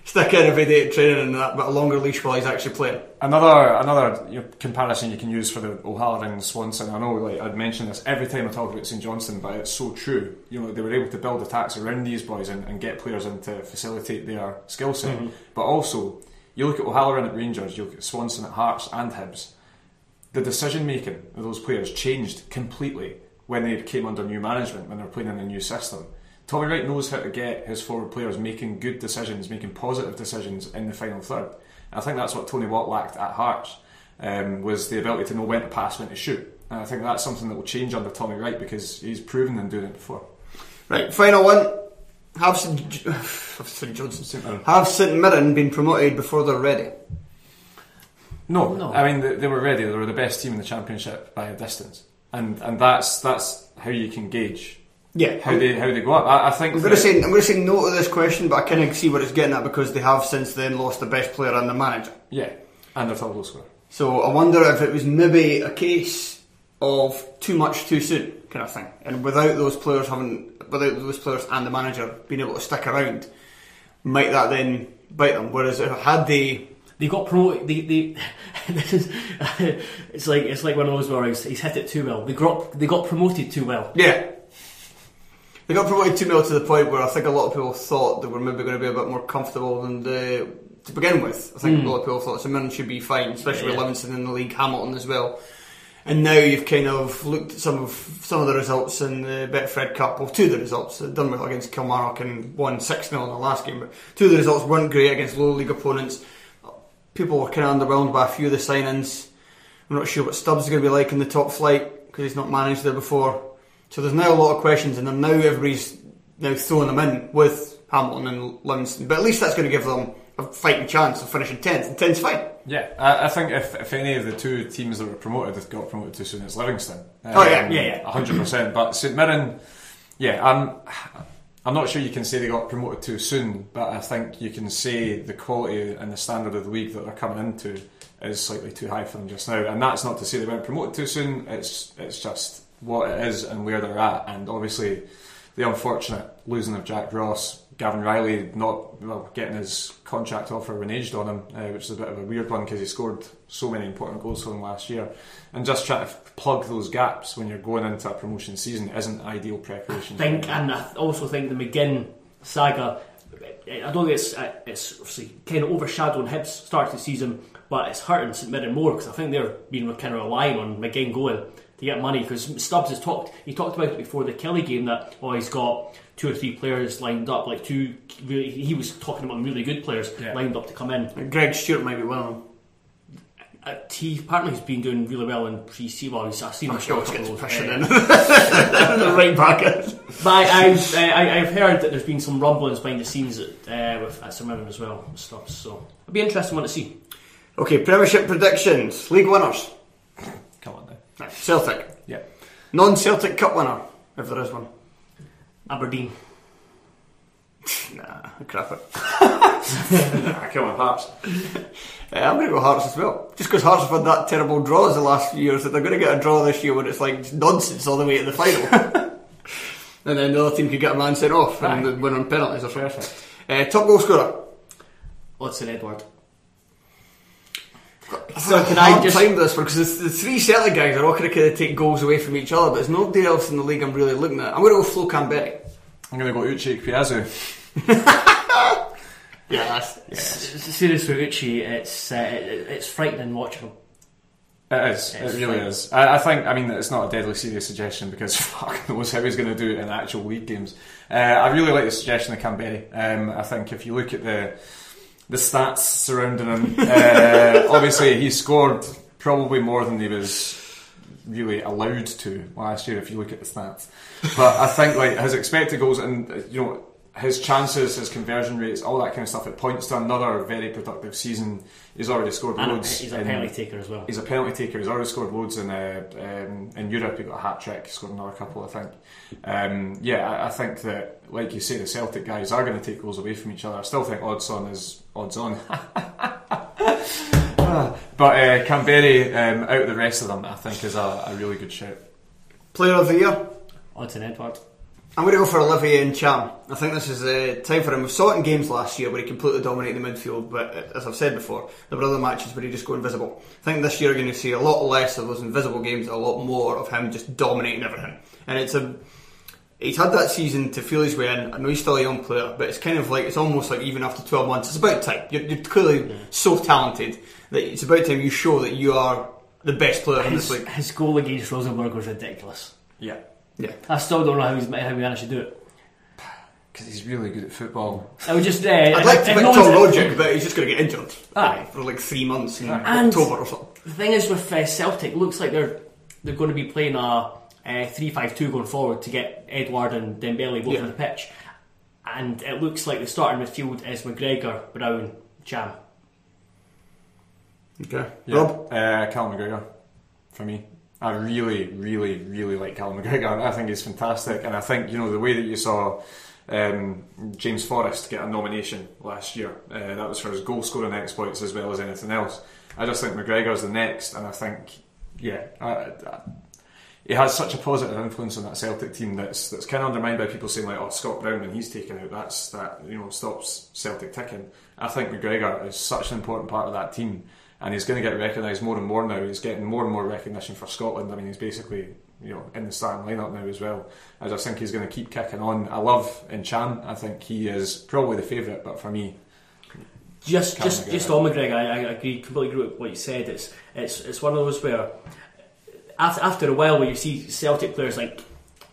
stick in every day at training and that, but a longer leash while he's actually playing. Another another you know, comparison you can use for the O'Halloran and Swanson. I know, like I'd mentioned this every time I talk about St Johnstone, but it's so true. You know, they were able to build attacks around these boys and, and get players in to facilitate their skill set. Mm-hmm. But also, you look at O'Halloran at Rangers, you look at Swanson at Hearts and Hibs. The decision making of those players changed completely when they came under new management, when they're playing in a new system. Tommy Wright knows how to get his forward players making good decisions, making positive decisions in the final third. And I think that's what Tony Watt lacked at Hearts, um, was the ability to know when to pass, when to shoot. And I think that's something that will change under Tommy Wright because he's proven them doing it before. Right, final one. Have St. J- have St. Johnstone, St Mirren. have St Mirren been promoted before they're ready? No, No. I mean they, they were ready. They were the best team in the championship by a distance, and and that's that's how you can gauge Yeah, how they how they go up. I, I think I'm going to say I'm going to say no to this question, but I kind of see what it's getting at because they have since then lost the best player and the manager. yeah, and their top goal scorer. So I wonder if it was maybe a case of too much too soon kind of thing, and without those players having, without those players and the manager being able to stick around, might that then bite them? Whereas if had they, They got promoted. They, they, this is, it's like it's like one of those where he's, he's hit it too well. They got they got promoted too well. yeah. They got promoted 2 0 to the point where I think a lot of people thought they were maybe going to be a bit more comfortable than the, to begin with. I think hmm. a lot of people thought St should be fine, especially with Yeah. Livingston in the league, Hamilton as well. And now you've kind of looked at some of some of the results in the Betfred Cup. Well, two of the results. They've done well against Kilmarnock and won 6 0 in the last game, but two of the results weren't great against low league opponents. People were kind of underwhelmed by a few of the signings. I'm not sure what Stubbs is going to be like in the top flight because he's not managed there before. So there's now a lot of questions, and now everybody's now throwing them in with Hamilton and Livingston. But at least that's going to give them a fighting chance of finishing 10th, and 10th's fine. Yeah, I, I think if, if any of the two teams that were promoted have got promoted too soon, it's Livingston. Oh, yeah. Um, yeah, yeah. hundred percent. But St Mirren, yeah, I'm. I'm not sure you can say they got promoted too soon, but I think you can say the quality and the standard of the league that they're coming into is slightly too high for them just now. And that's not to say they weren't promoted too soon. It's it's just what it is and where they're at. And obviously, the unfortunate losing of Jack Ross, Gavin Reilly not well getting his contract offer reneged on him, uh, which is a bit of a weird one because he scored so many important goals for them last year. And just trying to plug those gaps when you're going into a promotion season isn't ideal preparation. I think, and I also think the McGinn saga. I don't think it's uh, it's obviously kind of overshadowing Hibs start to the season, but it's hurting St Mirren more because I think they're being kind of relying on McGinn going to get money because Stubbs has talked. He talked about it before the Killie game that oh he's got two or three players lined up, like two. Really, he was talking about really good players Yeah. lined up to come in. And Greg Stewart might be one of them. Uh, he apparently he's been doing really well in pre-C. Well, I've seen him I'm score sure a gets of pushing in. the right back. But I, I've, uh, I, I've heard that there's been some rumblings behind the scenes at, uh, with at St Mirren as well and stuff. So it'll be interesting one to see. Okay, Premiership predictions. League winners. Come on now. Right, Celtic. Yeah. Non-Celtic Cup winner, if there is one. Aberdeen. Nah, crap it. Ah, come on, Hearts. Uh, I'm going to go Hearts as well. Just because Hearts have had that terrible draws the last few years that they're going to get a draw this year when it's like nonsense all the way to the final. and then the other team could get a man sent off and Aye. win on penalties or something. Perfect. Uh, top goal scorer. Odsonne Edouard. So can can I I just- time this one because the, the three Celtic guys are all going to kind of take goals away from each other, but there's nobody else in the league I'm really looking at. I'm going to go Flo Kamberi. I'm going to go Uche Ikpeazu. Yeah, that's, S- Serious with Uche, it's uh, it, it's frightening watching him. It is. It's it really fine. is. I, I think. I mean, it's not a deadly serious suggestion because fuck knows how he's going to do it in actual league games. Uh, I really like the suggestion of Kamberi. Um, I think if you look at the the stats surrounding him, uh, obviously he scored probably more than he was really allowed to last year. If you look at the stats, but I think like his expected goals and you know his chances, his conversion rates, all that kind of stuff. It points to another very productive season. He's already scored And loads. he's a in- penalty taker as well. He's a penalty taker. He's already scored loads in uh, um, in Europe. He got a hat trick. He scored another couple, I think. Um, yeah, I, I think that, like you say, the Celtic guys are going to take goals away from each other. I still think odds on is odds on. but uh, Kamberi, um, out of the rest of them, I think is a, a really good shout. player of the year. Odsonne Edouard. I'm going to go for Olivier Ntcham. I think this is the time for him. We saw it in games last year where he completely dominated the midfield, but uh, as I've said before, there were other matches where he just go invisible. I think this year we're going to see a lot less of those invisible games, a lot more of him just dominating everything. And it's a he's had that season to feel his way in. I know he's still a young player, but it's kind of like it's almost like even after 12 months, it's about time. You're, you're clearly so talented that it's about time you show that you are the best player in His, this league. his goal against Rosenborg was ridiculous. Yeah, Yeah. I still don't know how, he's, how he managed to do it. because he's really good at football. I would just. Uh, I'd like to if pick no Tom one's- Logic, but he's just going to get injured Aye. for like three months in And- October or something. The thing is with uh, Celtic, looks like they're they're going to be playing a uh, three-five-two going forward to get Edouard and Dembele both Yeah. on the pitch, and it looks like the starting midfield is McGregor, Brown, Ntcham. Okay. Yeah. Rob? Uh, Cal McGregor, for me. I really, really, really like Cal McGregor. I think he's fantastic, and I think you know the way that you saw um, James Forrest get a nomination last year. Uh, that was for his goal scoring exploits as well as anything else. I just think McGregor's the next, and I think, yeah, I, I, he has such a positive influence on that Celtic team that's that's kind of undermined by people saying like, oh, Scott Brown when he's taken out, that's that you know stops Celtic ticking. I think McGregor is such an important part of that team, and he's going to get recognised more and more now. He's getting more and more recognition for Scotland. I mean, he's basically you know in the starting lineup now as well. As I think he's going to keep kicking on. I love Ntcham. I think he is probably the favourite, but for me, Just, just, McGregor. just on McGregor, I, I agree completely agree with what you said. It's, it's, it's one of those where after, after a while, where you see Celtic players like,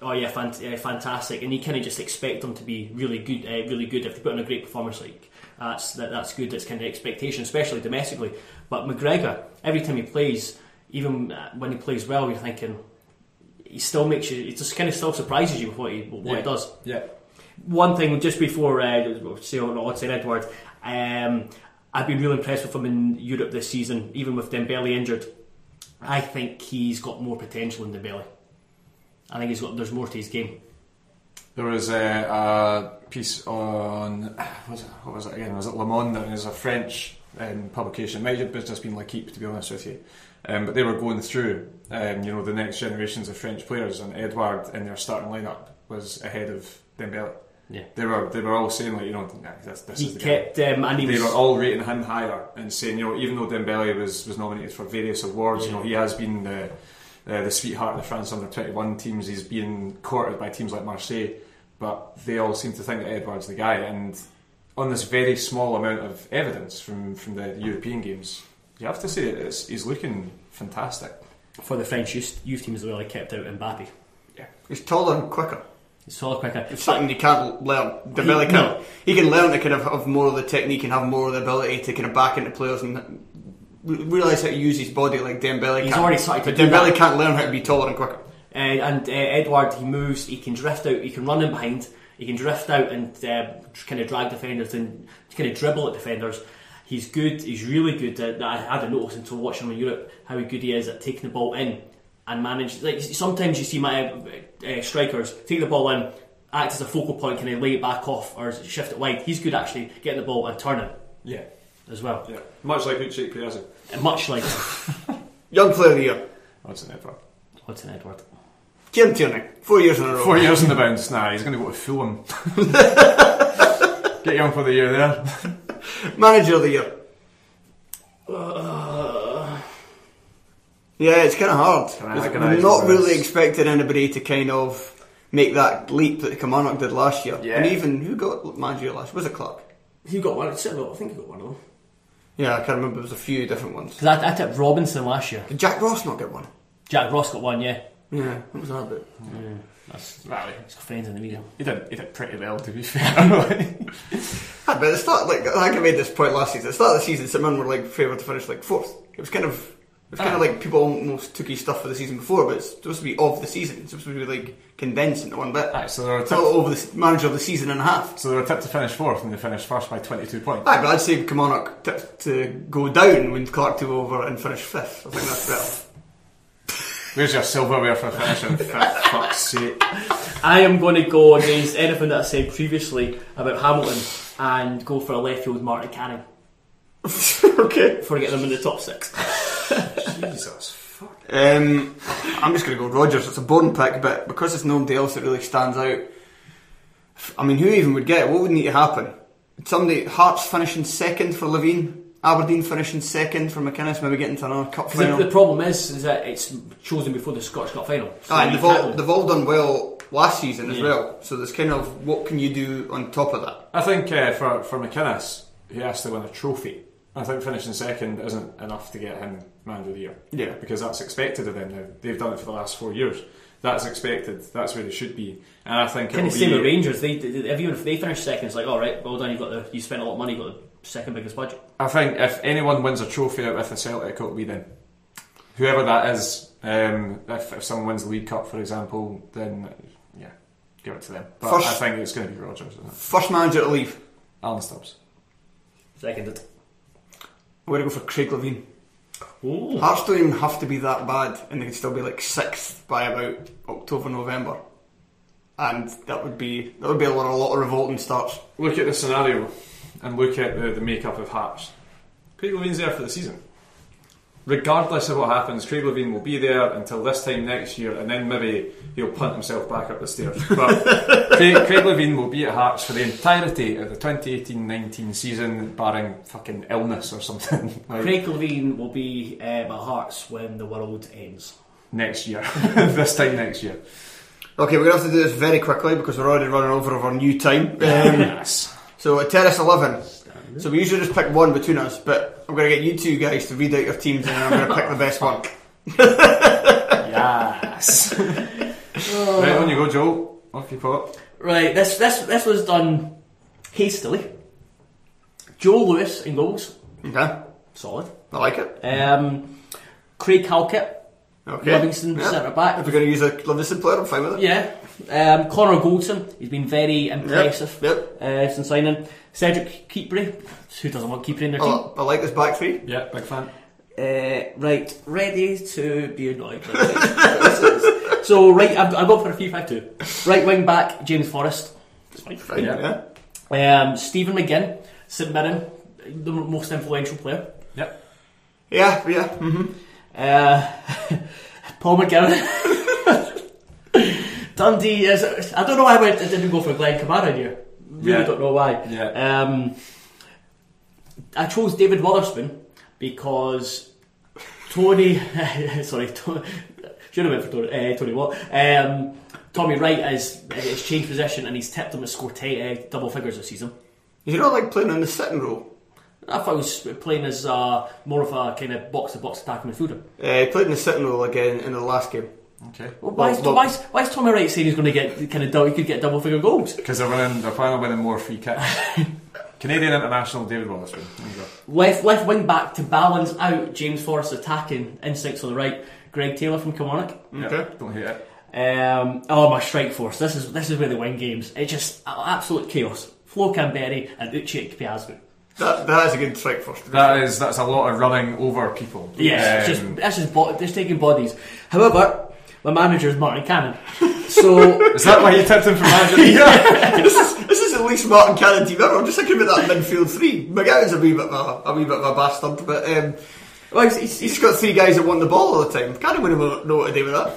oh yeah, fant- uh, fantastic, and you kind of just expect them to be really good, uh, really good. If they put on a great performance, like that's that, that's good. That's kind of expectation, especially domestically. But McGregor, every time he plays, even uh, when he plays well, you're thinking he still makes you. It just kind of still surprises you with what he what Yeah. he does yeah, one thing just before uh, say on Odsonne Edouard, um, I've been really impressed with him in Europe this season, even with Dembele injured. I think he's got more potential in the belly. I think he's got there's more to his game. There was a, a piece on was, it, what was it again? Was it Le Monde? It was a French um, publication. It might have just been to be honest with you. Um, but they were going through, um, you know, the next generations of French players, and Edouard in their starting lineup was ahead of Dembele. Yeah. They were they were all saying like, you know, this, this He is the guy. kept um, and he They was were all rating him higher and saying, you know, even though Dembele was, was nominated for various awards, you know, he has been the uh, the sweetheart of the France under twenty one teams. He's being courted by teams like Marseille, but they all seem to think that Edouard's the guy. And on this very small amount of evidence from from the European games, you have to say it's, he's looking fantastic. for the French youth, youth team as well. He kept out Mbappe. Yeah he's taller and quicker. Solid quicker. It's something you can't learn. Dembele He- can. no. He can learn to kind of have more of the technique and have more of the ability to kind of back into players and realise how to use his body like Dembele He's already started but Dembele can't learn how to be taller and quicker. Uh, and uh, Edouard, he moves, he can drift out, he can run in behind, he can drift out and uh, kind of drag defenders and kind of dribble at defenders. He's good, he's really good at I hadn't noticed until watching him in Europe how good he is at taking the ball in and manage. Like sometimes you see my uh, uh, strikers take the ball in, act as a focal point, kind of lay it back off or shift it wide. He's good actually getting the ball and turning Yeah, as well. yeah. Much like Uche Ikpeazu. And much like Young player of the year. That's an Edouard. what's an Edouard. Kieran Tierney. Four years in a row. Four years in the bounce. Nah, he's going to go to Fulham. Get young for the year there. Manager of the year. Yeah, it's kind of hard. Can I Because agonise not over really expecting anybody to kind of make that leap that Kilmarnock did last year. Yeah. And even, who got manager last year? Was it Clarke? You got one, I think you got one of them. Yeah, I can't remember. There was a few different ones. Because I, I tipped Robinson last year. Did Jack Ross not get one? Jack Ross got one, yeah. Yeah, what was that about? Yeah, that's Well, he's got friends in the media. he did, he did pretty well, to be fair. Ah, but at the start, like I think I made this point last season. At the start of the season, St Mirren were like favoured to finish like fourth. It was kind of, it was kind Ah. of like people almost took his stuff for the season before, but it's supposed to be of the season. It's supposed to be like condensed into one bit. Aye, so they were So tipped, over the s- manager of the season and a half. so they were tipped to finish fourth, and they finished first by 22 points. Aye, but I'd say Kilmarnock tipped to go down when Clarke took over and finish fifth. I think that's better. Where's your silverware for finishing fifth? Fuck's sake. I am going to go against anything that I said previously about Hamilton and go for a left field Martin Canning okay. for getting them in the top six. Jesus, fuck. Um, I'm just going to go Rodgers. It's a boring pick, but because there's nobody else that really stands out, I mean, who even would get it? What would need to happen? Somebody, Hearts finishing second for Levein, Aberdeen finishing second for McInnes, maybe getting to another cup Because the, final. the problem is, is that it's chosen before the Scottish Cup final. So Aye, they've, all, they've all done well last season as Yeah. well. So there's kind of what can you do on top of that? I think uh, for for McInnes, he has to win a trophy. I think finishing second isn't enough to get him man of the year. Yeah. because that's expected of them now. They've done it for the last four years. That's expected. That's where they should be. And I think Kind it'll of same be- with Rangers. They, they, they- even if they finish second, it's like, all right, well done. You've got the you spent a lot of money, you've got the second biggest budget. I think if anyone wins a trophy out with the Celtic, it'll be them. Whoever that is, um, if, if someone wins the League Cup, for example, then yeah, give it to them. But First- I think it's going to be Rodgers, isn't? First manager to leave. Alan Stubbs. Seconded. I'm going to go for Craig Levein. Ooh. Hearts don't even have to be that bad, and they could still be like sixth by about October, November, and that would be that would be a lot, a lot of revolting starts. Look at the scenario and look at the, the makeup of Hearts. Craig Levein's there for the season. Regardless of what happens, Craig Levein will be there until this time next year, and then maybe he'll punt himself back up the stairs. But Craig, Craig Levein will be at Hearts for the entirety of the 2018-19 season, barring fucking illness or something like Craig Levein will be uh, at Hearts when the world ends. next year. this time next year. Okay, we're going to have to do this very quickly because we're already running over of our new time. Um, Yes. so at Terrace 11, so we usually just pick one between us, but I'm going to get you two guys to read out your teams and I'm going to pick the best one. Yes. right, on you go, Joel. Off you pop. Right, this this this was done hastily. Joe Lewis in goals, Okay, solid. I like it. Um, Craig Halkett, Okay. Livingston Yeah. centre back. If we're going to use a Livingston player, I'm fine with it. Yeah. Um, Connor Goldson, he's been very impressive Yep. Uh, since signing. Cedric Kipré, who doesn't want Kipré in their team? I, I like this back three. Yeah, big fan. Uh, right, ready to be annoyed. by this. So, right, I've, I've gone for a 3 5 2. Right wing back, James Forrest. Fine, Yeah. yeah. Um, Stephen McGinn, St Mirren, the most influential player. Yep. Yeah, yeah. hmm Uh, Paul McGowan. Dundee is. I don't know why I, went, I didn't go for Glenn Kamara here. Really Yeah. don't know why. Yeah. Um, I chose David Wotherspoon because Tony. sorry, to, should have went for Tony, uh, Tony Watt. Um, Tommy Wright has, has changed position and he's tipped him to score t- uh, double figures this season. You not like playing in the sitting role. I thought he was playing as uh, more of a kind of box to box attacking midfielder. Uh, he played in the sitting role again in the last game. Okay. Well, why, is, Well, why, is, why is Tommy Wright saying he's going to get kind of dou- he could get double figure goals? Because they're winning, they're planning on winning more free kicks. Canadian international David Wallace. There. Left left wing back to balance out James Forrest's attacking instincts on the right. Greg Taylor from Kilmarnock. Okay. Don't hate it. Um, oh my strike force! This is this is where they win games. It's just absolute chaos. Flo Kamberi and Uche Ikpeazu. That, that is a good strike first. That is that's a lot of running over people. Yeah, it's just Um, that's just bo- just taking bodies. However, my manager is Martin Canning, so is that why you tipped him for manager? of the year? this is this is the least Martin Canning team ever. I'm just thinking about that midfield three. McGowan's a wee bit of a, a wee bit of a bastard, but um, well, he's, he's, he's got three guys that want the ball all the time. Canning wouldn't know what to do with that.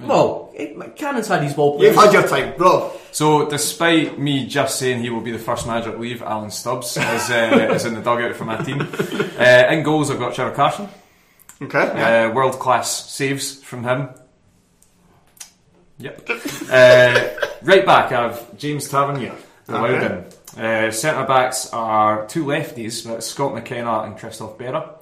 well, it- Canning's had his ball players. You've had your time, bro. So, despite me just saying he will be the first manager to leave, Alan Stubbs is, uh, is in the dugout for my team. Uh, in goals, I've got Trevor Carson. Okay. Uh, World class saves from him. Yep. uh, right back, I have James Tavernier, the Okay. Loudon. Uh, Centre backs are two lefties, but Scott McKenna and Christophe Berra.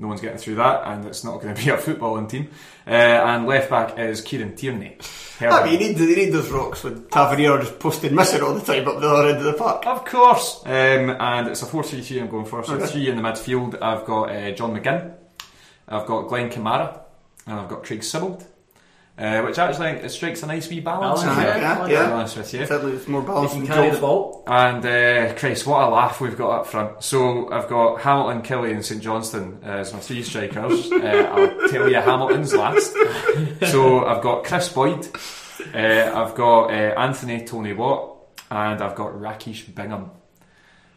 No one's getting through that, and it's not going to be a footballing team. Uh, and left back is Kieran Tierney. Heard I mean, you need, you need those rocks when Tavernier just posted missing all the time up the other end of the park. Of course. Um, and it's a 4 3 3 I'm going for. So, Okay. three in the midfield. I've got uh, John McGinn, I've got Glenn Kamara, and I've got Craig Sibbald. Uh, which actually it strikes a nice wee balance. Balance, in yeah, there, yeah, to be yeah. honest with you. Certainly, it's more He balanced can than carry the ball. And uh, Christ, what a laugh we've got up front. So I've got Hamilton, Killie, and St Johnstone as my three strikers. uh, I'll tell you Hamilton's last. so I've got Kris Boyd, uh, I've got uh, Anthony Tony Watt, and I've got Rakish Bingham.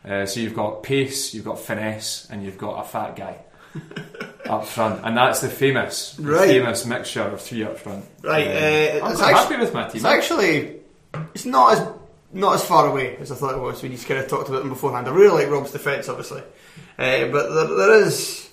Uh, so you've got pace, you've got finesse, and you've got a fat guy up front, and that's the famous, the Right. famous mixture of three up front. Right, uh, I'm quite actu- happy with my team. It's actually it's not as not as far away as I thought it was when you kind of talked about them beforehand. I really like Rob's defence, obviously, uh, but there, there is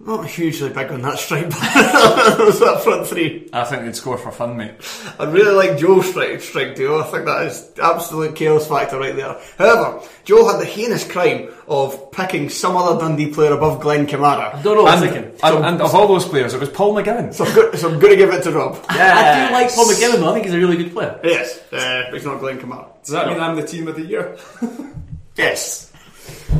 not hugely big on that strike back. was that front three. I think they'd score for fun, mate. I really like Joe's strike strike duo. I think that is absolute chaos factor right there. However, Joe had the heinous crime of picking some other Dundee player above Glenn Kamara. I don't know what I'm And, thinking. and, and of all those players, it was Paul McGowan. So I'm, go- so I'm going to give it to Rob. I do like Paul McGill though. I think he's a really good player. Yes, uh, but it's not Glenn Kamara. Does that mean I'm the team of the year? Yes.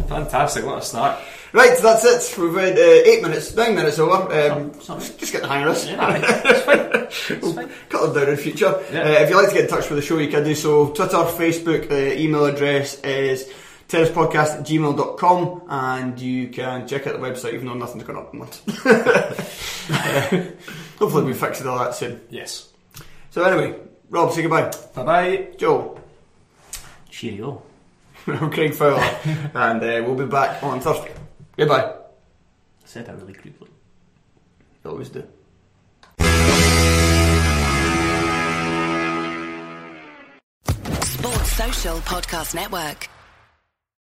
Fantastic, what a start. Right, that's it. We've had uh, eight minutes, nine minutes over. Um, Sorry. just get the hang of this. Yeah, it's fine. It's fine. Cut them down in future. Yeah. Uh, if you'd like to get in touch with the show, you can do so. Twitter, Facebook, the email address is terracepodcast at gmail.com and you can check out the website even though nothing's gone up in months. Uh, hopefully we fix it all that soon. Yes. So anyway, Rob, say goodbye. Bye bye. Joe, Cheerio. I'm Craig Fowler and uh, we'll be back on Thursday. Goodbye. I said that really creepily. You always do. Sports Social Podcast Network.